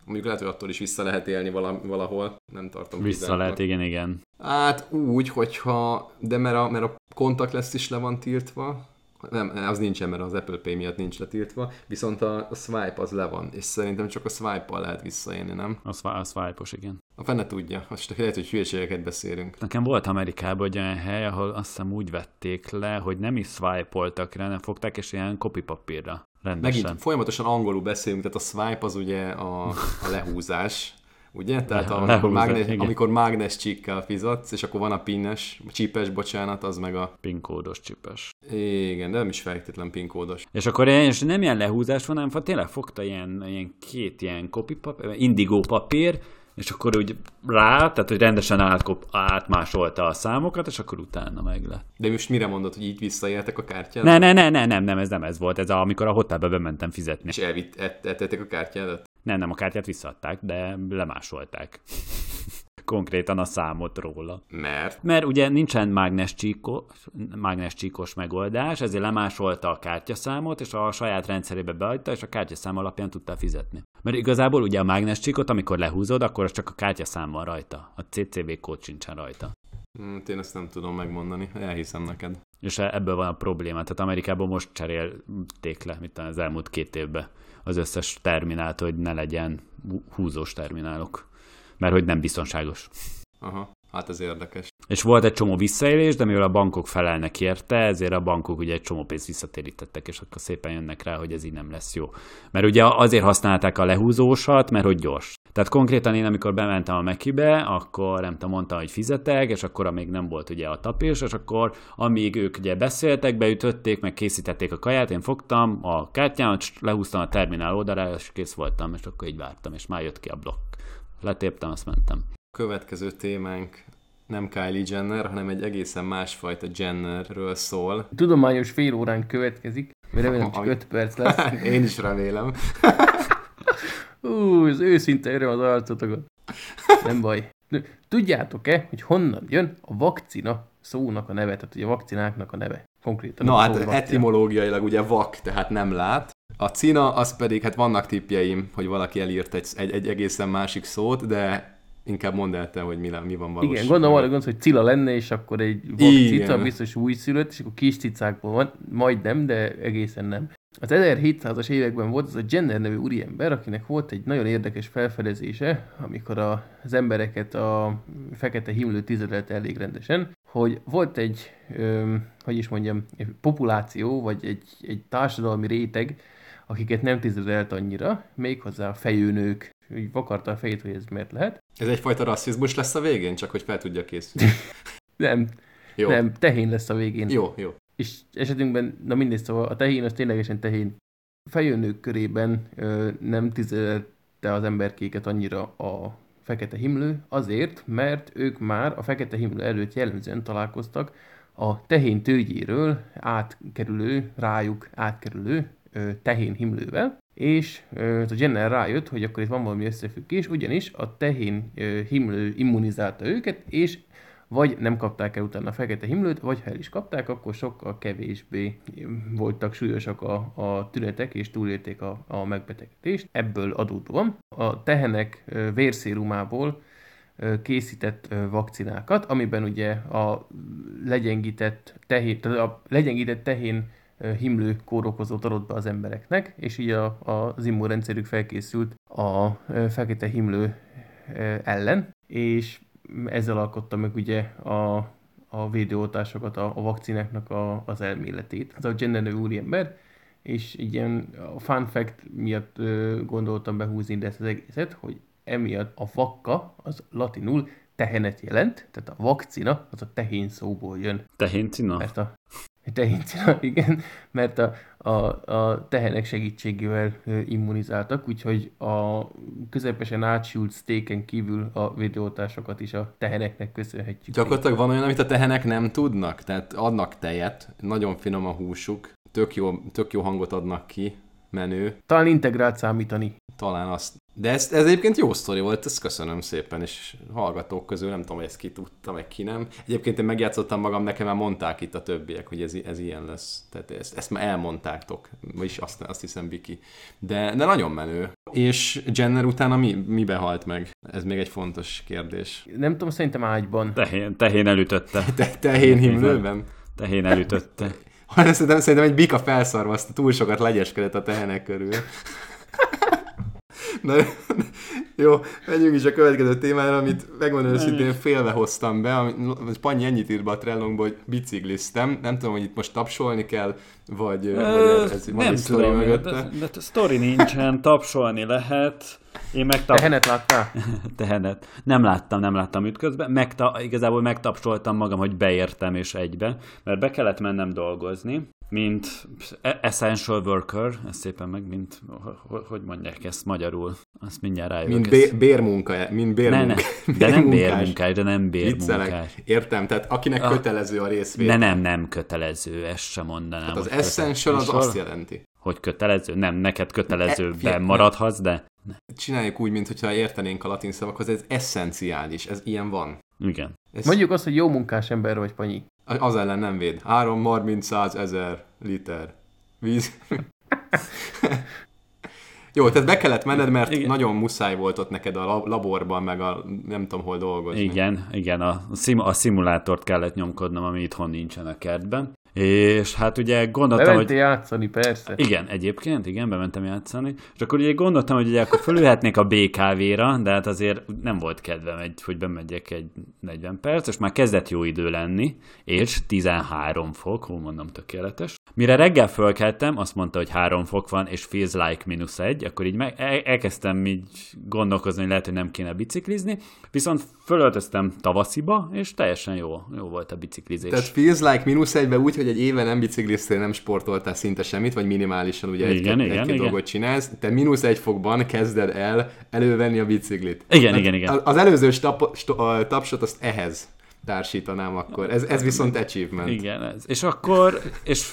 Mondjuk lehet, hogy attól is vissza lehet élni vala, valahol, nem tartom Vissza kizártnak. lehet, igen, igen. Hát úgy, hogyha, de mert a, mert a kontakt lesz is le van tiltva, nem, az nincsen, mert az Apple Pay miatt nincs letiltva, viszont a, a swipe az le van, és szerintem csak a swipe-al lehet visszaélni, nem? A, a swipe-os, igen. A fene tudja, most lehet, hogy hülyeségeket beszélünk. Nekem volt Amerikában egy olyan hely, ahol azt hiszem úgy vették le, hogy nem is swipe-oltak rá, hanem fogták, és ilyen kopipapírra rendesen. Megint folyamatosan angolul beszélünk, tehát a swipe az ugye a, a lehúzás, ugye? Tehát Le- amikor, mágnes, igen. amikor mágnes csíkkel fizetsz, és akkor van a pinnes, csípes, bocsánat, az meg a... PIN kódos csipes. Igen, de nem is feltétlen PIN kódos. És akkor és nem ilyen lehúzás van, hanem tényleg fogta ilyen, ilyen két ilyen kopipapír, indigó papír, és akkor úgy rá, tehát hogy rendesen átkop, átmásolta a számokat, és akkor utána meg lett. De most mire mondod, hogy így visszaéltek a kártyát? Ne, ne, ne, ne, nem, nem, ez nem ez volt, ez a, amikor a hotelbe bementem fizetni. És elvitt, et- ettették a kártyádat? Nem, nem, a kártyát visszaadták, de lemásolták. Konkrétan a számot róla. Mert? Mert ugye nincsen mágnes, csíko, mágnes csíkos megoldás, ezért lemásolta a kártyaszámot, és a saját rendszerébe beadta, és a kártyaszám alapján tudta fizetni. Mert igazából ugye a mágnes csíkot, amikor lehúzod, akkor az csak a kártyaszám van rajta. A CCV kód sincsen rajta. Hm, én ezt nem tudom megmondani, elhiszem neked. És ebből van a probléma. Tehát Amerikában most cserélték le, tudom, az elmúlt két évben az összes terminált, hogy ne legyen hú- húzós terminálok. Mert hogy nem biztonságos. Aha. Hát ez érdekes. És volt egy csomó visszaélés, de mivel a bankok felelnek érte, ezért a bankok ugye egy csomó pénzt visszatérítettek, és akkor szépen jönnek rá, hogy ez így nem lesz jó. Mert ugye azért használták a lehúzósat, mert hogy gyors. Tehát konkrétan én, amikor bementem a Mekibe, akkor nem tudom, mondtam, hogy fizetek, és akkor még nem volt ugye a tapés, és akkor amíg ők ugye beszéltek, beütötték, meg készítették a kaját, én fogtam a kártyámat, lehúztam a terminál oldalára, és kész voltam, és akkor így vártam, és már jött ki a blokk. Letéptem, azt mentem. Következő témánk nem Kylie Jenner, hanem egy egészen másfajta Jennerről szól. Tudományos fél órán következik, remélem csak 5 perc lesz. Én is remélem. Ú, az őszinte öröm az arcotokat. Nem baj. Tudjátok-e, hogy honnan jön a vakcina szónak a neve, tehát ugye a vakcináknak a neve? Konkrétan. Na hát etimológiailag ugye vak, tehát nem lát. A cina, az pedig, hát vannak tippjeim, hogy valaki elírt egy, egy, egy egészen másik szót, de inkább mondd el te, hogy mi, mi van valós. Igen, gondolom arra gondolsz, hogy cila lenne, és akkor egy vakcica, biztos újszülött, és akkor kis cicákból van, majdnem, de egészen nem. Az 1700-as években volt az a Jenner nevű úriember, akinek volt egy nagyon érdekes felfedezése, amikor a, az embereket a fekete himlő tizedelt elég rendesen, hogy volt egy, ö, hogy is mondjam, egy populáció, vagy egy, egy társadalmi réteg, akiket nem tizedelt annyira, méghozzá a fejőnők, úgy vakarta a fejét, hogy ez miért lehet. Ez egyfajta rasszizmus lesz a végén, csak hogy fel tudja készülni. nem, jó. nem, tehén lesz a végén. Jó, jó és esetünkben, na mindegy, szóval a tehén az ténylegesen tehén. Fejőnők körében ö, nem tizelte az emberkéket annyira a fekete himlő, azért, mert ők már a fekete himlő előtt jellemzően találkoztak a tehén tőgyéről átkerülő, rájuk átkerülő ö, tehén himlővel, és ö, a Jenner rájött, hogy akkor itt van valami összefüggés, ugyanis a tehén himlő immunizálta őket, és vagy nem kapták el utána a fekete himlőt, vagy ha el is kapták, akkor sokkal kevésbé voltak súlyosak a, a tünetek, és túlélték a, a megbetegedést. Ebből adódóan a tehenek vérszérumából készített vakcinákat, amiben ugye a legyengített tehén, tehát a legyengített tehén himlő kórokozót adott be az embereknek, és így a, a, az immunrendszerük felkészült a fekete himlő ellen, és ezzel alkotta meg ugye a, a védőoltásokat, a, a vakcináknak a, az elméletét. Ez a Jenner nevű úriember, és ilyen a fun fact miatt ö, gondoltam behúzni ezt az egészet, hogy emiatt a vakka az latinul tehenet jelent, tehát a vakcina az a tehén szóból jön. Tehéncina? Mert a, tehéncina, igen, mert a, a, a tehenek segítségével immunizáltak, úgyhogy a közepesen átsült sztéken kívül a védőoltásokat is a teheneknek köszönhetjük. Gyakorlatilag van olyan, amit a tehenek nem tudnak, tehát adnak tejet, nagyon finom a húsuk, tök jó, tök jó hangot adnak ki, menő. Talán integrált számítani. Talán azt de ez, ez egyébként jó sztori volt, ezt köszönöm szépen, és hallgatók közül nem tudom, hogy ezt ki tudta, meg ki nem. Egyébként én megjátszottam magam, nekem már mondták itt a többiek, hogy ez, ez ilyen lesz. Tehát ezt, ezt már elmondtátok, vagyis azt, azt hiszem Biki. De, de nagyon menő. És Jenner utána mi, mibe halt meg? Ez még egy fontos kérdés. Nem tudom, szerintem ágyban. Tehén, tehén elütötte. Te, tehén himlőben? Tehén elütötte. szerintem, szerintem egy bika felszarvazta, túl sokat legyeskedett a tehenek körül. Na, jó, menjünk is a következő témára, amit megmondom őszintén félve hoztam be, amit Panyi ennyit írt be a trellónkba, hogy bicikliztem. Nem tudom, hogy itt most tapsolni kell, vagy, Ö, vagy ez nem tudom, mögötte. De, de, de sztori nincsen, tapsolni lehet. Én megtap... Tehenet láttál? Tehenet. Nem láttam, nem láttam ütközben. Megta... Igazából megtapsoltam magam, hogy beértem és egybe, mert be kellett mennem dolgozni, mint essential worker, ez szépen meg, mint, hogy mondják ezt magyarul, azt mindjárt rájövök. Mint bé- bérmunka, mint bérmunka. Ne, ne, de nem bérmunkás, de nem bérmunkás. Értem, tehát akinek a, kötelező a részvét. Ne, nem, nem kötelező, ezt sem mondanám. Tehát az essential az azt jelenti. Hogy kötelező? Nem, neked kötelezőben e, maradhatsz, de... Ne. Csináljuk úgy, mintha értenénk a latin szavakhoz, ez eszenciális, ez ilyen van. Igen. Ez... Mondjuk azt, hogy jó munkás ember vagy, Panyi. Az ellen nem véd. 3, 30, 100, 1000 liter víz. Jó, tehát be kellett menned, mert igen. nagyon muszáj volt ott neked a laborban, meg a nem tudom hol dolgozni. Igen, igen, a, szim, a szimulátort kellett nyomkodnom, ami itthon nincsen a kertben. És hát ugye gondoltam, Bementél hogy... játszani, persze. Igen, egyébként, igen, bementem játszani. És akkor ugye gondoltam, hogy ugye akkor fölülhetnék a BKV-ra, de hát azért nem volt kedvem, egy, hogy bemegyek egy 40 perc, és már kezdett jó idő lenni, és 13 fok, hol mondom tökéletes. Mire reggel fölkeltem, azt mondta, hogy 3 fok van, és feels like mínusz egy, akkor így meg, el, elkezdtem így gondolkozni, hogy lehet, hogy nem kéne biciklizni, viszont fölöltöztem tavasziba, és teljesen jó, jó volt a biciklizés. Tehát feels like mínusz egybe úgy, hogy egy éve nem bicikliztél, nem sportoltál szinte semmit, vagy minimálisan ugye egy, Igen, egy, igen, egy-két igen. dolgot csinálsz, te mínusz egy fokban kezded el elővenni a biciklit. Igen, Hát igen, igen. Az- előző tap, sto, a tapsot azt ehhez társítanám akkor. Ez, ez viszont achievement. Igen, ez. És akkor, és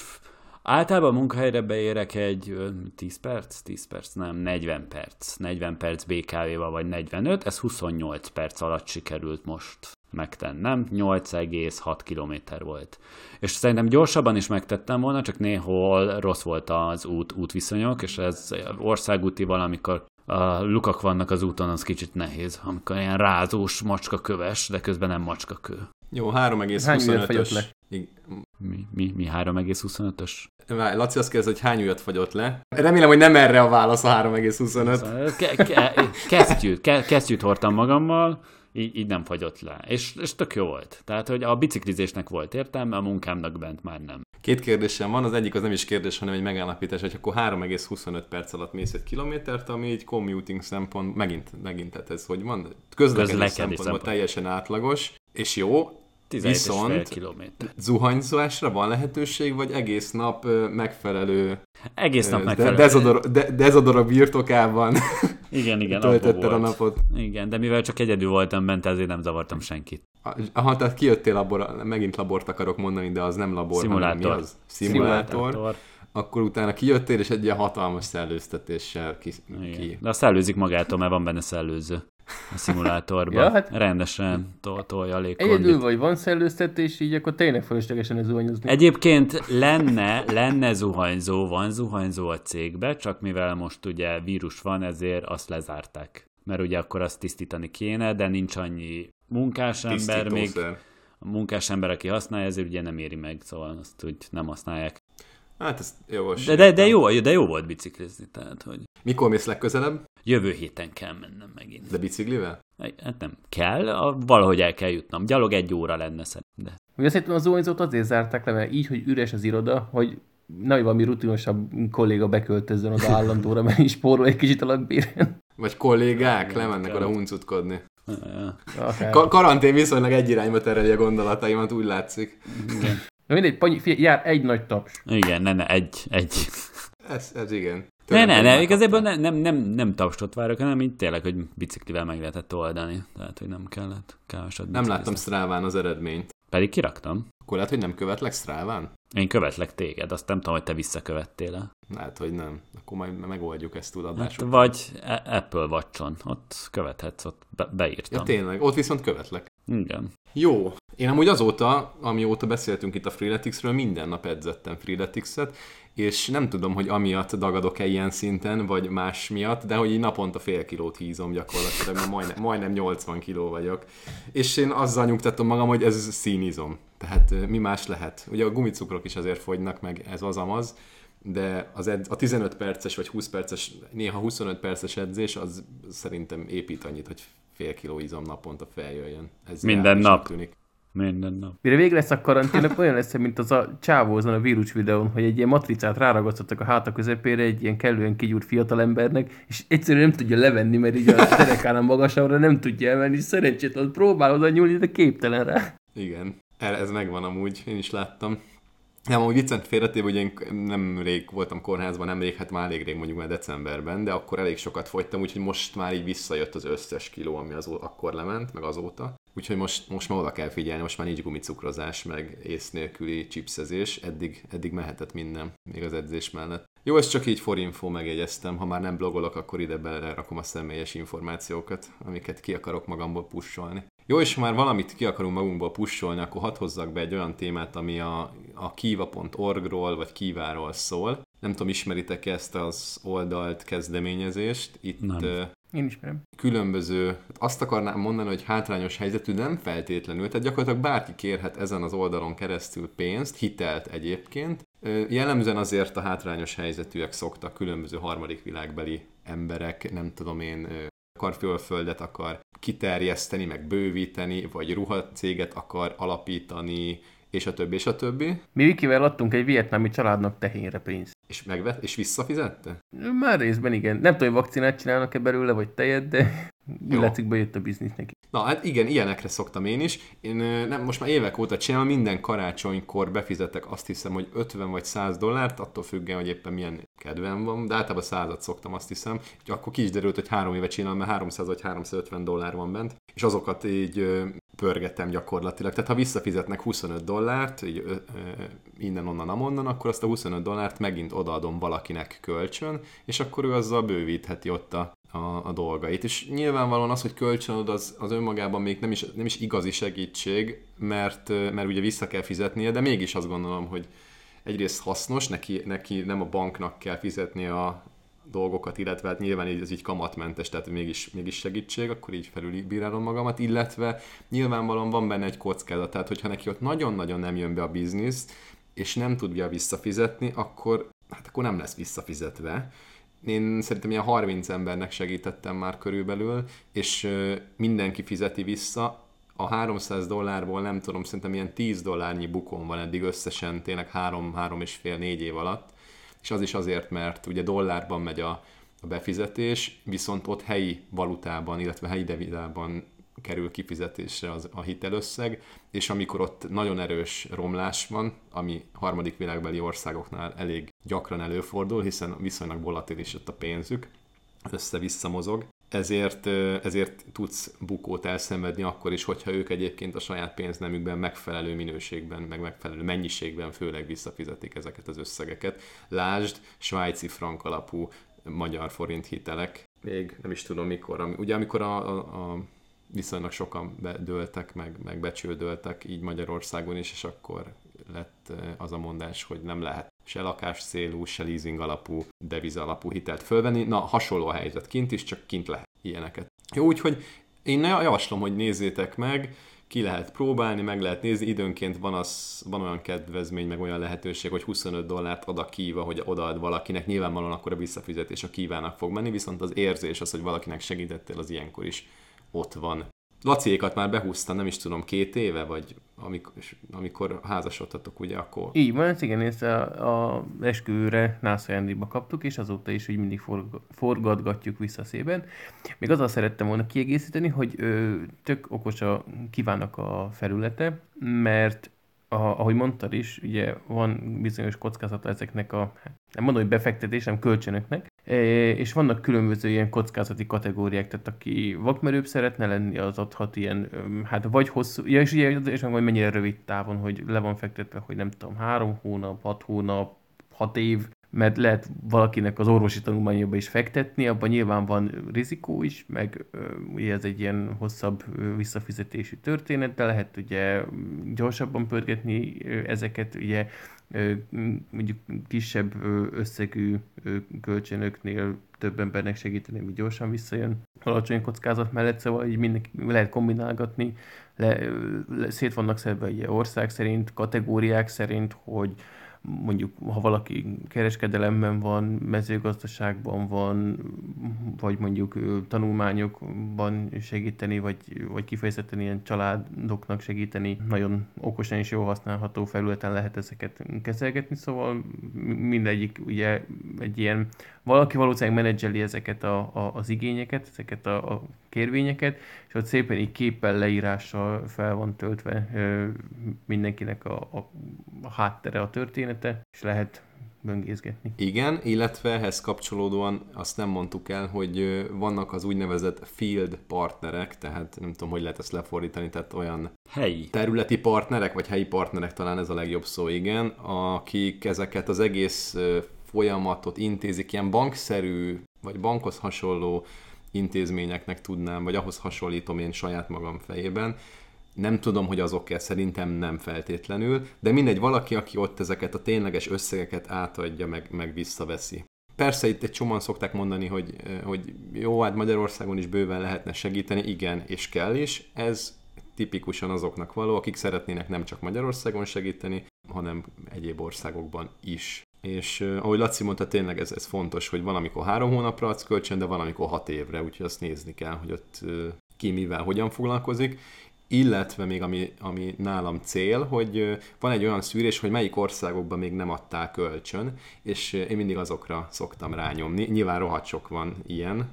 általában a munkahelyre beérek egy ö, 10 perc, 10 perc, nem, 40 perc. 40 perc BKV-val, vagy 45, ez 28 perc alatt sikerült most megtennem, 8,6 kilométer volt. És szerintem gyorsabban is megtettem volna, csak néhol rossz volt az út, útviszonyok, és ez országúti valamikor a lukak vannak az úton, az kicsit nehéz, amikor ilyen rázós, macskaköves, de közben nem macskakő. Jó, Hány ujjat fagyott 3,25-ös. Mi, mi, mi 3,25-ös? Várj, Laci azt kérdezi, hogy hány ujjat fagyott le. Remélem, hogy nem erre a válasz a 3,25. Ke- ke- kesztyűt, ke- kesztyűt hordtam magammal, így, így nem fagyott le. És, és tök jó volt. Tehát, hogy a biciklizésnek volt értelme, a munkámnak bent már nem. Két kérdésem van, az egyik az nem is kérdés, hanem egy megállapítás, hogy akkor 3,25 perc alatt mész egy kilométert, ami egy commuting szempont, megint, megint, tehát ez hogy van? Közlekedés, Közlekedés szempontból szempont. teljesen átlagos, és jó, 17,5 Viszont- kilométer. zuhanyzásra van lehetőség, vagy egész nap megfelelő Egész nap megfelelő. de, dezodor, de, dezodor birtokában Igen, igen, töltötted a napot. Igen, de mivel csak egyedül voltam bent, ezért nem zavartam senkit. Aha, tehát kijöttél labor, megint labort akarok mondani, de az nem labor, hanem Szimulátor. mi az? Szimulátor. Szimulátor. Akkor utána kijöttél, és egy ilyen hatalmas szellőztetéssel ki, Igen. ki. De a szellőzik magától, mert van benne szellőző a szimulátorban. Ja, hát- Rendesen tol- tolja a Egyedül légkondit. vagy van szellőztetés, így akkor tényleg fölöslegesen ez zuhanyozni. Egyébként lenne, lenne zuhanyzó, van zuhanyzó a cégbe, csak mivel most ugye vírus van, ezért azt lezárták. Mert ugye akkor azt tisztítani kéne, de nincs annyi munkásember, még a munkásember, aki használja, ezért ugye nem éri meg, szóval azt úgy nem használják. Hát ez jogos. De, de, de, jó, de jó volt biciklizni, tehát hogy Mikor mész legközelebb? jövő héten kell mennem megint. De biciklivel? Hát nem kell, a, valahogy el kell jutnom. Gyalog egy óra lenne szerintem. De. Ugye szerintem a zuhanyzót azért zárták le, mert így, hogy üres az iroda, hogy nagy valami rutinosabb kolléga beköltözzen oda állandóra, mert is spórol egy kicsit a lakbéren. Vagy kollégák lemennek oda huncutkodni. Ka- karantén viszonylag egy irányba tereli a gondolataimat, úgy látszik. Igen. Na mindegy, Panyi, figyelj, jár egy nagy taps. Igen, ne, ne, egy, egy. Ez, ez igen. Ne, ne, Tőlem ne, már igazából ne, nem, nem, nem tapsot várok, hanem így tényleg, hogy biciklivel meg lehetett oldani. Tehát, hogy nem kellett keveset Nem láttam Stráván az eredményt. Pedig kiraktam. Akkor lehet, hogy nem követlek Stráván? Én követlek téged, azt nem tudom, hogy te visszakövettél -e. Hát, hogy nem. Akkor majd megoldjuk ezt Hát, tudatásuk. vagy A- Apple watch ott követhetsz, ott be- beírtam. Ja, tényleg. Ott viszont követlek. Igen. Jó. Én amúgy azóta, amióta beszéltünk itt a Freeleticsről, minden nap edzettem Freeletixet, és nem tudom, hogy amiatt dagadok-e ilyen szinten, vagy más miatt, de hogy így naponta fél kilót hízom gyakorlatilag, mert majdnem, majdnem 80 kiló vagyok. És én azzal nyugtatom magam, hogy ez színizom. Tehát mi más lehet? Ugye a gumicukrok is azért fogynak meg, ez az amaz, de az edz, a 15 perces vagy 20 perces, néha 25 perces edzés, az szerintem épít annyit, hogy fél kiló izom naponta feljöjjön. Ez Minden nap. Tűnik. Minden nap. Mire vége lesz a karantén, akkor olyan lesz, mint az a csávó azon a vírus videón, hogy egy ilyen matricát ráragasztottak a háta közepére egy ilyen kellően kigyúrt fiatalembernek, és egyszerűen nem tudja levenni, mert így a derekánál magasabbra nem tudja elmenni, és szerencsétlen próbál oda nyúlni, de képtelen rá. Igen, ez ez megvan amúgy, én is láttam. Nem, amúgy viccent félretéve, hogy én nem rég voltam kórházban, nem rég, hát már elég rég mondjuk már decemberben, de akkor elég sokat fogytam, úgyhogy most már így visszajött az összes kiló, ami az akkor lement, meg azóta. Úgyhogy most, most már oda kell figyelni, most már nincs gumicukrozás, meg ész nélküli chipszezés, eddig, eddig mehetett minden, még az edzés mellett. Jó, ezt csak így for info megjegyeztem, ha már nem blogolok, akkor ide belerakom a személyes információkat, amiket ki akarok magamból pusolni. Jó, és ha már valamit ki akarunk magunkból pusolni, akkor hadd hozzak be egy olyan témát, ami a, a kiva.org-ról vagy kiváról szól. Nem tudom, ismeritek ezt az oldalt kezdeményezést. Itt Nem. Én ismerem. Különböző, azt akarnám mondani, hogy hátrányos helyzetű, nem feltétlenül, tehát gyakorlatilag bárki kérhet ezen az oldalon keresztül pénzt, hitelt egyébként. Jellemzően azért a hátrányos helyzetűek szoktak különböző harmadik világbeli emberek, nem tudom én, akar fölföldet akar kiterjeszteni, meg bővíteni, vagy ruhacéget akar alapítani, és a többi, és a többi. Mi Vikivel adtunk egy vietnámi családnak tehénre pénzt. És megvet, és visszafizette? Már részben igen. Nem tudom, hogy vakcinát csinálnak-e belőle, vagy tejet, de látszik bejött a biznisz neki. Na hát igen, ilyenekre szoktam én is. Én nem, most már évek óta csinálom, minden karácsonykor befizetek azt hiszem, hogy 50 vagy 100 dollárt, attól függően, hogy éppen milyen kedvem van, de általában 100 szoktam azt hiszem. Úgyhogy akkor ki is derült, hogy három éve csinálom, mert 300 vagy 350 dollár van bent, és azokat így pörgetem gyakorlatilag. Tehát ha visszafizetnek 25 dollárt, így ö, ö, innen, onnan, amonnan, akkor azt a 25 dollárt megint odaadom valakinek kölcsön, és akkor ő azzal bővítheti ott a, a, a dolgait. És nyilvánvalóan az, hogy kölcsönöd, az, az önmagában még nem is, nem is igazi segítség, mert, mert ugye vissza kell fizetnie, de mégis azt gondolom, hogy egyrészt hasznos, neki, neki nem a banknak kell fizetni a, dolgokat, illetve hát nyilván így, ez így kamatmentes, tehát mégis, mégis segítség, akkor így felülbírálom magamat, illetve nyilvánvalóan van benne egy kockázat, tehát hogyha neki ott nagyon-nagyon nem jön be a biznisz, és nem tudja visszafizetni, akkor, hát akkor nem lesz visszafizetve. Én szerintem ilyen 30 embernek segítettem már körülbelül, és mindenki fizeti vissza, a 300 dollárból nem tudom, szerintem ilyen 10 dollárnyi bukon van eddig összesen, tényleg 3-3 és fél 4 év alatt, és az is azért, mert ugye dollárban megy a, a befizetés, viszont ott helyi valutában, illetve helyi devizában kerül kifizetésre az, a hitelösszeg, és amikor ott nagyon erős romlás van, ami harmadik világbeli országoknál elég gyakran előfordul, hiszen viszonylag volatilis ott a pénzük, össze-vissza mozog, ezért, ezért tudsz bukót elszenvedni akkor is, hogyha ők egyébként a saját pénznemükben megfelelő minőségben, meg megfelelő mennyiségben főleg visszafizetik ezeket az összegeket. Lásd, svájci frank alapú magyar forint hitelek, még nem is tudom mikor, ugye amikor a, a, a viszonylag sokan bedőltek, meg, meg becsődöltek így Magyarországon is, és akkor lett az a mondás, hogy nem lehet se lakás célú, se leasing alapú, deviza alapú hitelt fölvenni. Na, hasonló a helyzet kint is, csak kint lehet ilyeneket. Jó, úgyhogy én javaslom, hogy nézzétek meg, ki lehet próbálni, meg lehet nézni, időnként van, az, van olyan kedvezmény, meg olyan lehetőség, hogy 25 dollárt ad a kíva, hogy odaad valakinek, nyilvánvalóan akkor a visszafizetés a kívának fog menni, viszont az érzés az, hogy valakinek segítettél, az ilyenkor is ott van. Laciékat már behúztam, nem is tudom, két éve, vagy amikor, amikor házasodtatok, ugye, akkor... Így van, igen, ezt a, a esküvőre nász ajándékba kaptuk, és azóta is úgy mindig forg, forgatgatjuk vissza szépen. Még azzal szerettem volna kiegészíteni, hogy ö, tök okos a kívánnak a felülete, mert a, ahogy mondtad is, ugye van bizonyos kockázata ezeknek a, nem mondom, hogy befektetés, hanem kölcsönöknek, és vannak különböző ilyen kockázati kategóriák, tehát aki vakmerőbb szeretne lenni, az adhat ilyen, hát vagy hosszú, ja, és ugye, és vagy mennyire rövid távon, hogy le van fektetve, hogy nem tudom, három hónap, hat hónap, hat év, mert lehet valakinek az orvosi tanulmányába is fektetni, abban nyilván van rizikó is, meg ugye ez egy ilyen hosszabb visszafizetési történet, de lehet ugye gyorsabban pörgetni ezeket, ugye mondjuk kisebb összegű kölcsönöknél több embernek segíteni, hogy gyorsan visszajön. Alacsony kockázat mellett, szóval így mindenki lehet kombinálgatni, le, le, szét vannak szedve ugye ország szerint, kategóriák szerint, hogy mondjuk ha valaki kereskedelemben van, mezőgazdaságban van, vagy mondjuk tanulmányokban segíteni, vagy, vagy kifejezetten ilyen családoknak segíteni, nagyon okosan és jól használható felületen lehet ezeket kezelgetni, szóval mindegyik ugye egy ilyen, valaki valószínűleg menedzseli ezeket a, a, az igényeket, ezeket a, a kérvényeket, és ott szépen így képpel, leírással fel van töltve ö, mindenkinek a, a, a háttere, a története, és lehet böngészgetni. Igen, illetve ehhez kapcsolódóan azt nem mondtuk el, hogy vannak az úgynevezett field partnerek, tehát nem tudom, hogy lehet ezt lefordítani, tehát olyan helyi területi partnerek, vagy helyi partnerek talán ez a legjobb szó, igen, akik ezeket az egész folyamatot intézik, ilyen bankszerű, vagy bankhoz hasonló intézményeknek tudnám, vagy ahhoz hasonlítom én saját magam fejében. Nem tudom, hogy azok-e, szerintem nem feltétlenül, de mindegy, valaki, aki ott ezeket a tényleges összegeket átadja, meg, meg visszaveszi. persze itt egy csomóan szokták mondani, hogy, hogy jó, hát Magyarországon is bőven lehetne segíteni, igen, és kell is. Ez tipikusan azoknak való, akik szeretnének nem csak Magyarországon segíteni, hanem egyéb országokban is. És uh, ahogy Laci mondta, tényleg ez, ez fontos, hogy valamikor három hónapra adsz kölcsön, de valamikor hat évre, úgyhogy azt nézni kell, hogy ott uh, ki mivel, hogyan foglalkozik. Illetve még ami, ami nálam cél, hogy van egy olyan szűrés, hogy melyik országokban még nem adtál kölcsön, és én mindig azokra szoktam rányomni. Nyilván rohadt sok van ilyen,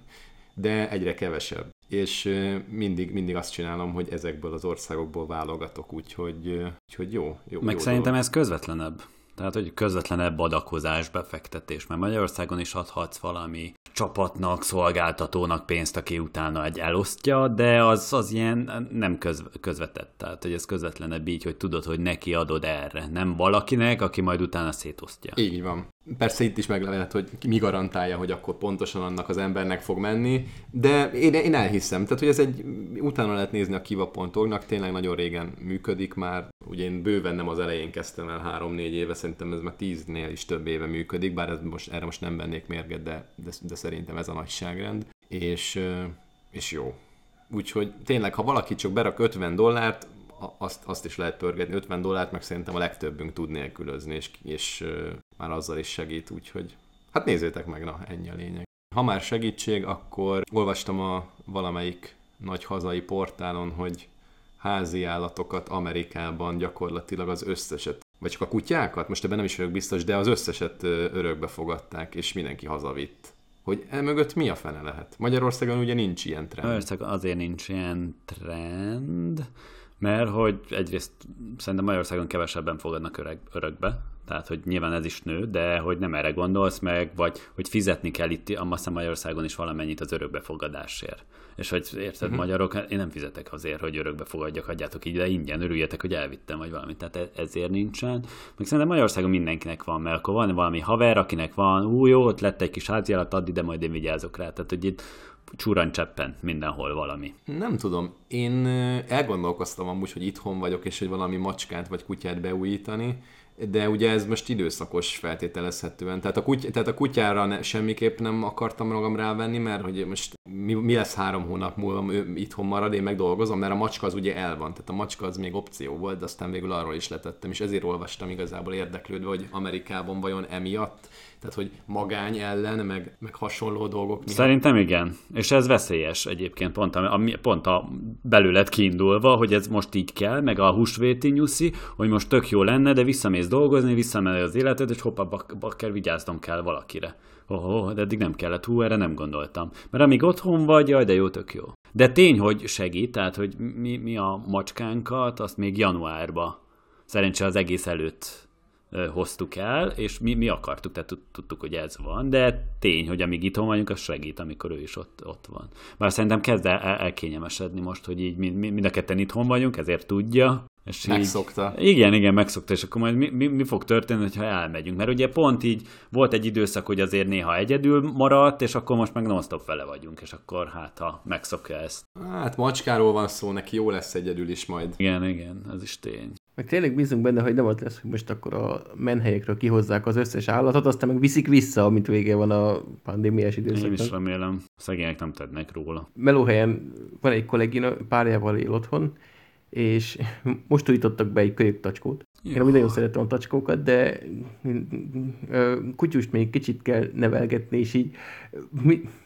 de egyre kevesebb. És mindig, mindig azt csinálom, hogy ezekből az országokból válogatok, úgyhogy, úgyhogy jó, jó. Meg jó szerintem dolog. ez közvetlenebb. Tehát, hogy közvetlenebb adakozás, befektetés, mert Magyarországon is adhatsz valami csapatnak, szolgáltatónak pénzt, aki utána egy elosztja, de az, az ilyen nem közv, közvetett. Tehát, hogy ez közvetlenebb így, hogy tudod, hogy neki adod erre, nem valakinek, aki majd utána szétosztja. Így van. Persze itt is meg lehet, hogy mi garantálja, hogy akkor pontosan annak az embernek fog menni, de én, én elhiszem. Tehát, hogy ez egy, utána lehet nézni a kiva.org-nak, tényleg nagyon régen működik már. Ugye én bőven nem az elején kezdtem el három-négy éve, szerintem ez már tíznél is több éve működik, bár ez most, erre most nem vennék mérget, de, de, de szerintem ez a nagyságrend. És, és jó. Úgyhogy tényleg, ha valaki csak berak 50 dollárt, azt, azt is lehet pörgetni, 50 dollárt, meg szerintem a legtöbbünk tud nélkülözni, és, és már azzal is segít, úgyhogy hát nézzétek meg, na ennyi a lényeg. Ha már segítség, akkor olvastam a valamelyik nagy hazai portálon, hogy házi állatokat Amerikában gyakorlatilag az összeset, vagy csak a kutyákat, most ebben nem is vagyok biztos, de az összeset örökbe fogadták, és mindenki hazavitt. Hogy emögött mi a fene lehet? Magyarországon ugye nincs ilyen trend. Magyarországon azért nincs ilyen trend, mert hogy egyrészt szerintem Magyarországon kevesebben fogadnak öreg, örökbe, tehát hogy nyilván ez is nő, de hogy nem erre gondolsz meg, vagy hogy fizetni kell itt, hiszem Magyarországon is valamennyit az örökbefogadásért. És hogy érted, uh-huh. magyarok, én nem fizetek azért, hogy örökbe fogadjak, adjátok így, de ingyen örüljetek, hogy elvittem, vagy valamit. Tehát e- ezért nincsen. Meg szerintem Magyarországon mindenkinek van, mert akkor van valami haver, akinek van, ú, jó, ott lett egy kis háziállat, addi, de majd én vigyázok rá. Tehát, hogy itt cseppen mindenhol valami. Nem tudom. Én elgondolkoztam amúgy, hogy itthon vagyok, és hogy valami macskát vagy kutyát beújítani, de ugye ez most időszakos feltételezhetően. Tehát a, kuty- tehát a kutyára ne, semmiképp nem akartam magam rávenni, mert hogy most mi, mi lesz három hónap múlva ő itthon marad, én megdolgozom, mert a macska az ugye el van. Tehát a macska az még opció volt, de aztán végül arról is letettem, és ezért olvastam igazából érdeklődve, hogy Amerikában vajon emiatt tehát, hogy magány ellen, meg, meg hasonló dolgok. Miatt. Szerintem igen. És ez veszélyes egyébként, pont a, a, pont a belőled kiindulva, hogy ez most így kell, meg a húsvéti nyuszi, hogy most tök jó lenne, de visszamész dolgozni, visszamenő az életed, és hoppá, bak, bak kell vigyáznom kell valakire. Oh, oh, de eddig nem kellett, hú, erre nem gondoltam. Mert amíg otthon vagy, jaj, de jó, tök jó. De tény, hogy segít, tehát, hogy mi, mi a macskánkat, azt még januárba, szerencsé az egész előtt hoztuk el, és mi, mi akartuk, tehát tudtuk, hogy ez van, de tény, hogy amíg itthon vagyunk, az segít, amikor ő is ott, ott van. Bár szerintem kezd el, elkényemesedni most, hogy így mind, mind a ketten itthon vagyunk, ezért tudja. És megszokta. Így, igen, igen, megszokta, és akkor majd mi, mi, mi fog történni, ha elmegyünk? Mert ugye pont így volt egy időszak, hogy azért néha egyedül maradt, és akkor most meg non-stop vele vagyunk, és akkor hát ha megszokja ezt. Hát macskáról van szó, neki jó lesz egyedül is majd. Igen, igen, ez is tény. Meg tényleg bízunk benne, hogy nem az lesz, hogy most akkor a menhelyekről kihozzák az összes állatot, aztán meg viszik vissza, amint vége van a pandémiás időszaknak. Én is remélem. Szegények nem tednek róla. Melóhelyen van egy kollégina, párjával él otthon, és most újítottak be egy kölyök tacskót. Én amúgy nagyon szeretem a tacskókat, de kutyust még kicsit kell nevelgetni, és így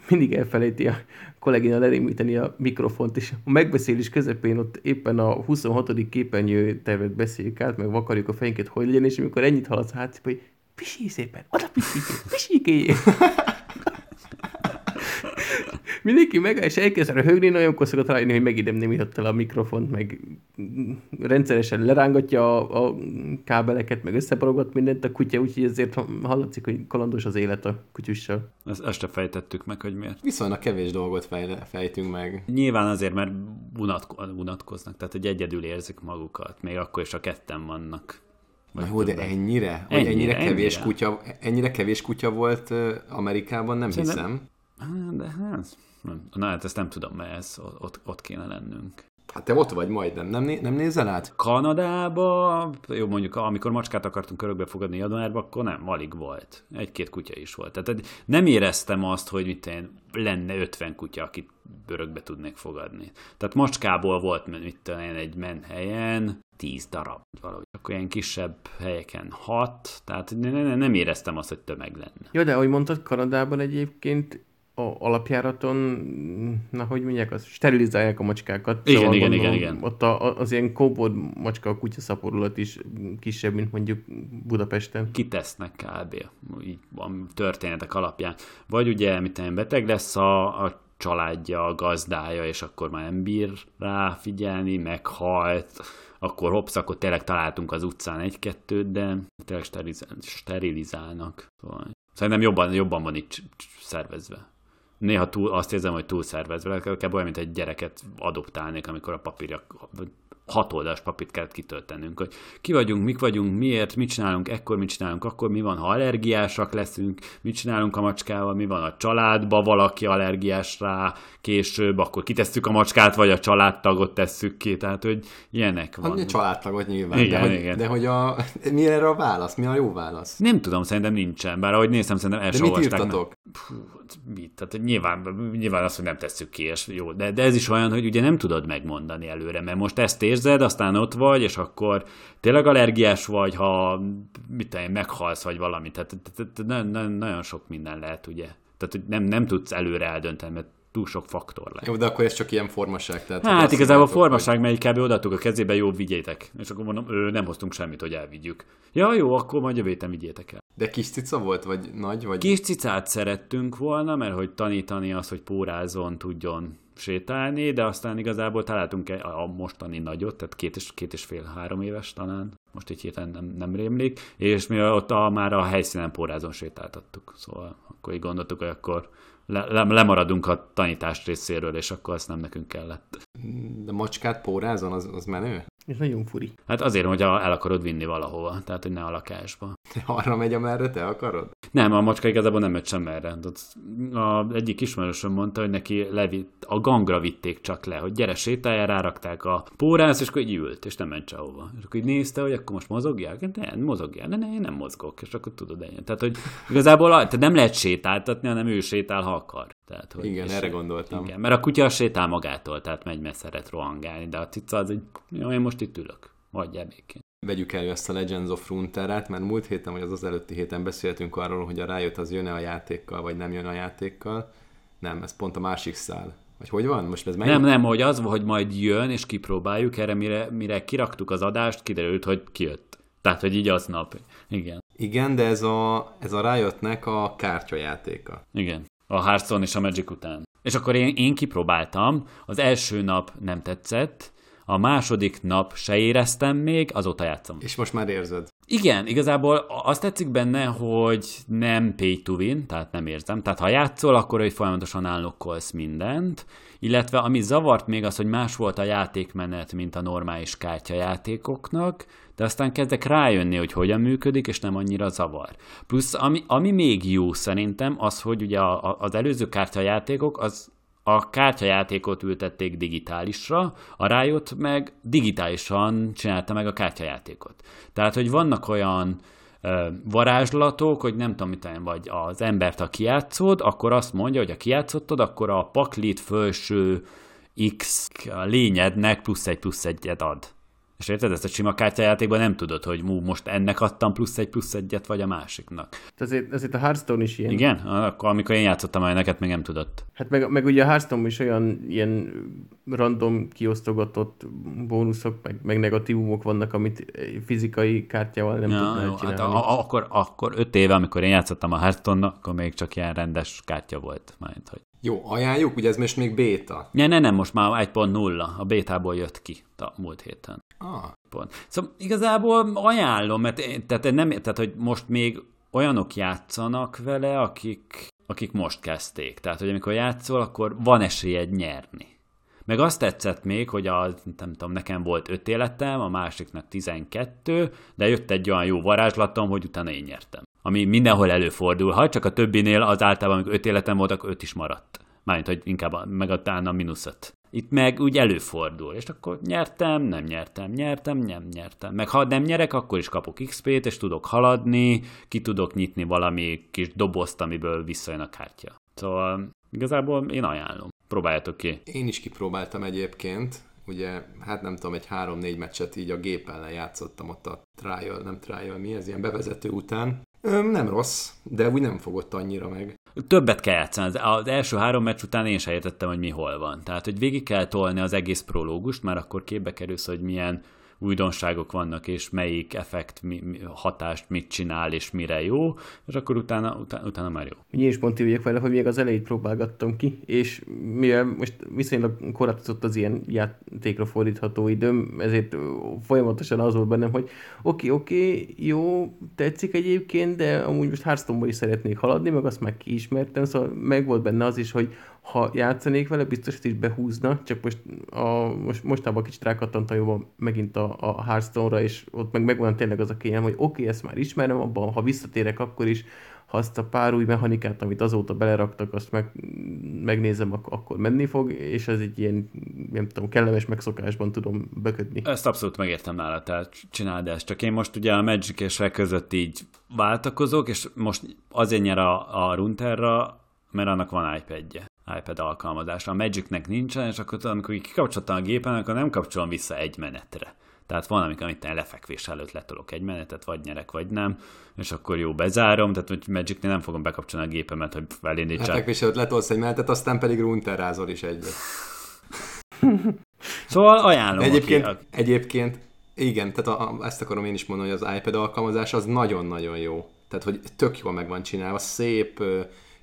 mindig elfelejti a kollégina lerémíteni a mikrofont, és a megbeszélés közepén ott éppen a 26. képernyő tervet beszéljük át, meg vakarjuk a fejünket, hogy legyen, és amikor ennyit hallasz hát, hogy pisíj szépen, oda pisíj, mindenki meg, és elkezd röhögni, nagyon szokott rájönni, hogy megidem nem el a mikrofont, meg rendszeresen lerángatja a, a kábeleket, meg összeparogat mindent a kutya, úgyhogy ezért hallatszik, hogy kalandos az élet a kutyussal. Ezt este fejtettük meg, hogy miért. Viszonylag kevés dolgot fejle, fejtünk meg. Nyilván azért, mert unatko- unatkoznak, tehát hogy egyedül érzik magukat, még akkor is a ketten vannak. Na jó, de ennyire? Ennyire, ennyire, kevés ennyire. kutya, ennyire kevés kutya volt Amerikában, nem Szerintem, hiszem. De hát, nem. Na hát ezt nem tudom, mert ez, ott, ott kéne lennünk. Hát te ott vagy majdnem, nem, nem nézel át? Kanadába, jó mondjuk amikor macskát akartunk örökbe fogadni januárba, akkor nem, alig volt. Egy-két kutya is volt. Tehát nem éreztem azt, hogy mit én, lenne 50 kutya, akit örökbe tudnék fogadni. Tehát macskából volt, mit tudom én, egy menhelyen 10 darab, valahogy. Akkor ilyen kisebb helyeken 6, tehát nem éreztem azt, hogy tömeg lenne. Jó, de ahogy mondtad, Kanadában egyébként alapjáraton, na hogy mondják, az sterilizálják a macskákat. Igen, szóval igen, gondolom, igen, igen. Ott a, az ilyen kóbod macska a kutyaszaporulat is kisebb, mint mondjuk Budapesten. Kitesznek kb. Így van történetek alapján. Vagy ugye, mit beteg lesz a, a családja, a gazdája, és akkor már nem bír rá figyelni, meghalt, akkor hopsz, akkor tényleg találtunk az utcán egy-kettőt, de tényleg sterilizálnak. Szóval szerintem jobban, jobban van itt szervezve néha túl, azt érzem, hogy túl szervezve, kb. olyan, mint egy gyereket adoptálnék, amikor a papírja hat oldalas papírt kellett kitöltenünk, hogy ki vagyunk, mik vagyunk, miért, mit csinálunk, ekkor mit csinálunk, akkor mi van, ha allergiásak leszünk, mit csinálunk a macskával, mi van a családba, valaki allergiás rá, később, akkor kitesszük a macskát, vagy a családtagot tesszük ki, tehát hogy ilyenek van. Hát, a családtagot nyilván, igen, de, igen. Hogy, de hogy a, mi erre a válasz, mi a jó válasz? Nem tudom, szerintem nincsen, bár ahogy nézem, szerintem el De mit írtatok? Pú, mit? Tehát nyilván, nyilván azt, hogy nem tesszük ki, és jó, de, de ez is olyan, hogy ugye nem tudod megmondani előre, mert most ezt érzed, aztán ott vagy, és akkor tényleg allergiás vagy, ha mit tudom, meghalsz, vagy valami. Tehát, tehát, tehát nagyon sok minden lehet, ugye. Tehát, hogy nem, nem tudsz előre eldönteni, mert túl sok faktor lehet. Jó, de akkor ez csak ilyen formaság. Tehát hát igazából a formaság, hogy... mert kb. odaadtuk a kezébe, jó, vigyétek. És akkor mondom, ő, nem hoztunk semmit, hogy elvigyük. Ja, jó, akkor majd jövő héten vigyétek el. De kis cica volt, vagy nagy? Vagy... Kis cicát szerettünk volna, mert hogy tanítani az, hogy pórázon tudjon sétálni, de aztán igazából találtunk a mostani nagyot, tehát két és, két és fél, három éves talán, most így héten nem, nem rémlik, és mi ott a, már a helyszínen pórázon sétáltattuk, szóval akkor így gondoltuk, hogy akkor le, le, lemaradunk a tanítás részéről, és akkor azt nem nekünk kellett. De macskát pórázon, az, az menő? Ez nagyon furi. Hát azért, hogy el akarod vinni valahova, tehát hogy ne a lakásba. Arra megy, amerre te akarod? Nem, a macska igazából nem megy sem erre. A egyik ismerősöm mondta, hogy neki levitt, a gangra vitték csak le, hogy gyere sétálj, rárakták a pórász, és akkor így ült, és nem ment sehova. És akkor így nézte, hogy akkor most mozogjál? Nem, mozogjál, de ne, én nem mozgok, és akkor tudod ennyi. Tehát, hogy igazából tehát nem lehet sétáltatni, hanem ő sétál, ha akar. Tehát, hogy igen, erre gondoltam. Igen, mert a kutya sétál magától, tehát megy, mert szeret rohangálni, de a cica az egy, jó, én most itt ülök, hagyjál békén. Vegyük elő ezt a Legends of Runeterrát, mert múlt héten, vagy az az előtti héten beszéltünk arról, hogy a rájött az jön-e a játékkal, vagy nem jön a játékkal. Nem, ez pont a másik szál. Vagy hogy van? Most ez Nem, nem, hogy az, hogy majd jön, és kipróbáljuk, erre mire, mire kiraktuk az adást, kiderült, hogy kijött. Tehát, hogy így aznap. Igen. Igen, de ez a, ez a rájöttnek a kártyajátéka. Igen a Hearthstone és a Magic után. És akkor én, én kipróbáltam, az első nap nem tetszett, a második nap se éreztem még, azóta játszom. És most már érzed? Igen, igazából azt tetszik benne, hogy nem pay to win, tehát nem érzem. Tehát ha játszol, akkor hogy folyamatosan állokkolsz mindent, illetve ami zavart még az, hogy más volt a játékmenet, mint a normális kártyajátékoknak, de aztán kezdek rájönni, hogy hogyan működik, és nem annyira zavar. Plusz ami, ami még jó szerintem, az, hogy ugye a, a, az előző kártyajátékok, az a kártyajátékot ültették digitálisra, a Riot meg digitálisan csinálta meg a kártyajátékot. Tehát, hogy vannak olyan varázslatok, hogy nem tudom, mit vagy az embert, ha kiátszod, akkor azt mondja, hogy ha kiátszottad, akkor a paklit felső X lényednek plusz egy plusz egyet ad. És érted, ezt a sima kártyajátékban nem tudod, hogy mú, most ennek adtam plusz egy plusz egyet, vagy a másiknak. Ezért, ezért a Hearthstone is ilyen. Igen? Akkor, amikor én játszottam, neked még nem tudott. Hát meg, meg ugye a Hearthstone is olyan ilyen random kiosztogatott bónuszok, meg, meg negatívumok vannak, amit fizikai kártyával nem ja, tudnál jó, csinálni. Hát a, a, akkor, akkor öt éve, amikor én játszottam a hearthstone akkor még csak ilyen rendes kártya volt. Majd, hogy jó, ajánljuk, ugye ez most még béta. Ne, ne, nem, most már 1.0, a bétából jött ki a múlt héten. Pont. Szóval igazából ajánlom, mert tehát, nem, tehát, hogy most még olyanok játszanak vele, akik, akik most kezdték. Tehát, hogy amikor játszol, akkor van esélyed nyerni. Meg azt tetszett még, hogy a, nem tudom, nekem volt öt életem, a másiknak 12, de jött egy olyan jó varázslatom, hogy utána én nyertem. Ami mindenhol előfordul, ha csak a többinél az általában, amikor öt életem volt, akkor öt is maradt. Mármint, hogy inkább megadtál a mínuszot. Itt meg úgy előfordul, és akkor nyertem, nem nyertem, nyertem, nem nyertem. Meg ha nem nyerek, akkor is kapok XP-t, és tudok haladni, ki tudok nyitni valami kis dobozt, amiből visszajön a kártya. Szóval igazából én ajánlom. Próbáljátok ki. Én is kipróbáltam egyébként, ugye, hát nem tudom, egy három-négy meccset így a gép ellen játszottam ott a trial, nem trial, mi ez, ilyen bevezető után. Nem rossz, de úgy nem fogott annyira meg. Többet kell játszani. Az első három meccs után én sem értettem, hogy mi hol van. Tehát, hogy végig kell tolni az egész prológust, mert akkor képbe kerülsz, hogy milyen újdonságok vannak, és melyik effekt, mi, mi, hatást mit csinál, és mire jó, és akkor utána, utána, utána már jó. Én is pont vagyok vele, hogy még az elejét próbálgattam ki, és mivel most viszonylag korlátozott az ilyen játékra fordítható időm, ezért folyamatosan az volt bennem, hogy oké, oké, jó, tetszik egyébként, de amúgy most hearthstone is szeretnék haladni, meg azt meg kiismertem, szóval meg volt benne az is, hogy ha játszanék vele, biztos, hogy is behúzna, csak most, a, most mostában kicsit rákattantam jobban megint a, a Hearthstone-ra, és ott meg megvan tényleg az a kényelem, hogy oké, okay, ezt már ismerem, abban, ha visszatérek, akkor is ha azt a pár új mechanikát, amit azóta beleraktak, azt meg, megnézem, ak- akkor menni fog, és ez egy ilyen, nem tudom, kellemes megszokásban tudom bekötni. Ezt abszolút megértem nála, tehát csináld ezt. Csak én most ugye a Magic és között így váltakozok, és most azért nyer a, a Runterra, mert annak van iPad-je iPad alkalmazásra. A Magicnek nincsen, és akkor amikor kikapcsoltam a gépen, akkor nem kapcsolom vissza egy menetre. Tehát van, amikor amit lefekvés előtt letolok egy menetet, vagy nyerek, vagy nem, és akkor jó, bezárom, tehát hogy Magicnél nem fogom bekapcsolni a gépemet, hogy felindítsák. Lefekvés előtt letolsz egy menetet, aztán pedig runterrázol is egyet. szóval ajánlom. Egyébként, aki, egyébként igen, tehát a, a, ezt akarom én is mondani, hogy az iPad alkalmazás az nagyon-nagyon jó. Tehát, hogy tök jól meg van csinálva, szép,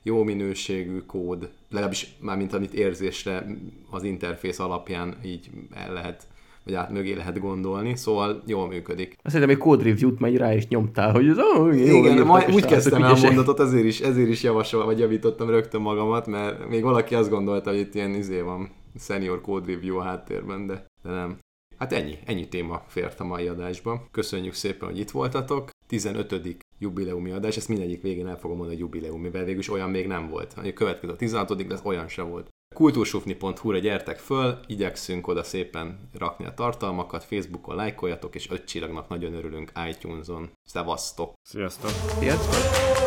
jó minőségű kód, legalábbis már mint amit érzésre az interfész alapján így el lehet vagy át mögé lehet gondolni, szóval jól működik. Azt hiszem, egy code review-t megy rá és nyomtál, hogy ez oh, jó, Igen, majd úgy kezdtem el a mondatot, ezért is, ezért is javasol, vagy javítottam rögtön magamat, mert még valaki azt gondolta, hogy itt ilyen izé van, senior code review a háttérben, de, de nem. Hát ennyi, ennyi téma fért a mai adásba. Köszönjük szépen, hogy itt voltatok. 15 jubileumi adás, ezt mindegyik végén el fogom mondani, hogy jubileum, mivel végül is olyan még nem volt. A következő a 16 de olyan se volt. Kultúrsufni.hu-ra gyertek föl, igyekszünk oda szépen rakni a tartalmakat, Facebookon lájkoljatok, és öt csillagnak nagyon örülünk iTunes-on. Szevasztok! Sziasztok! Sziasztok!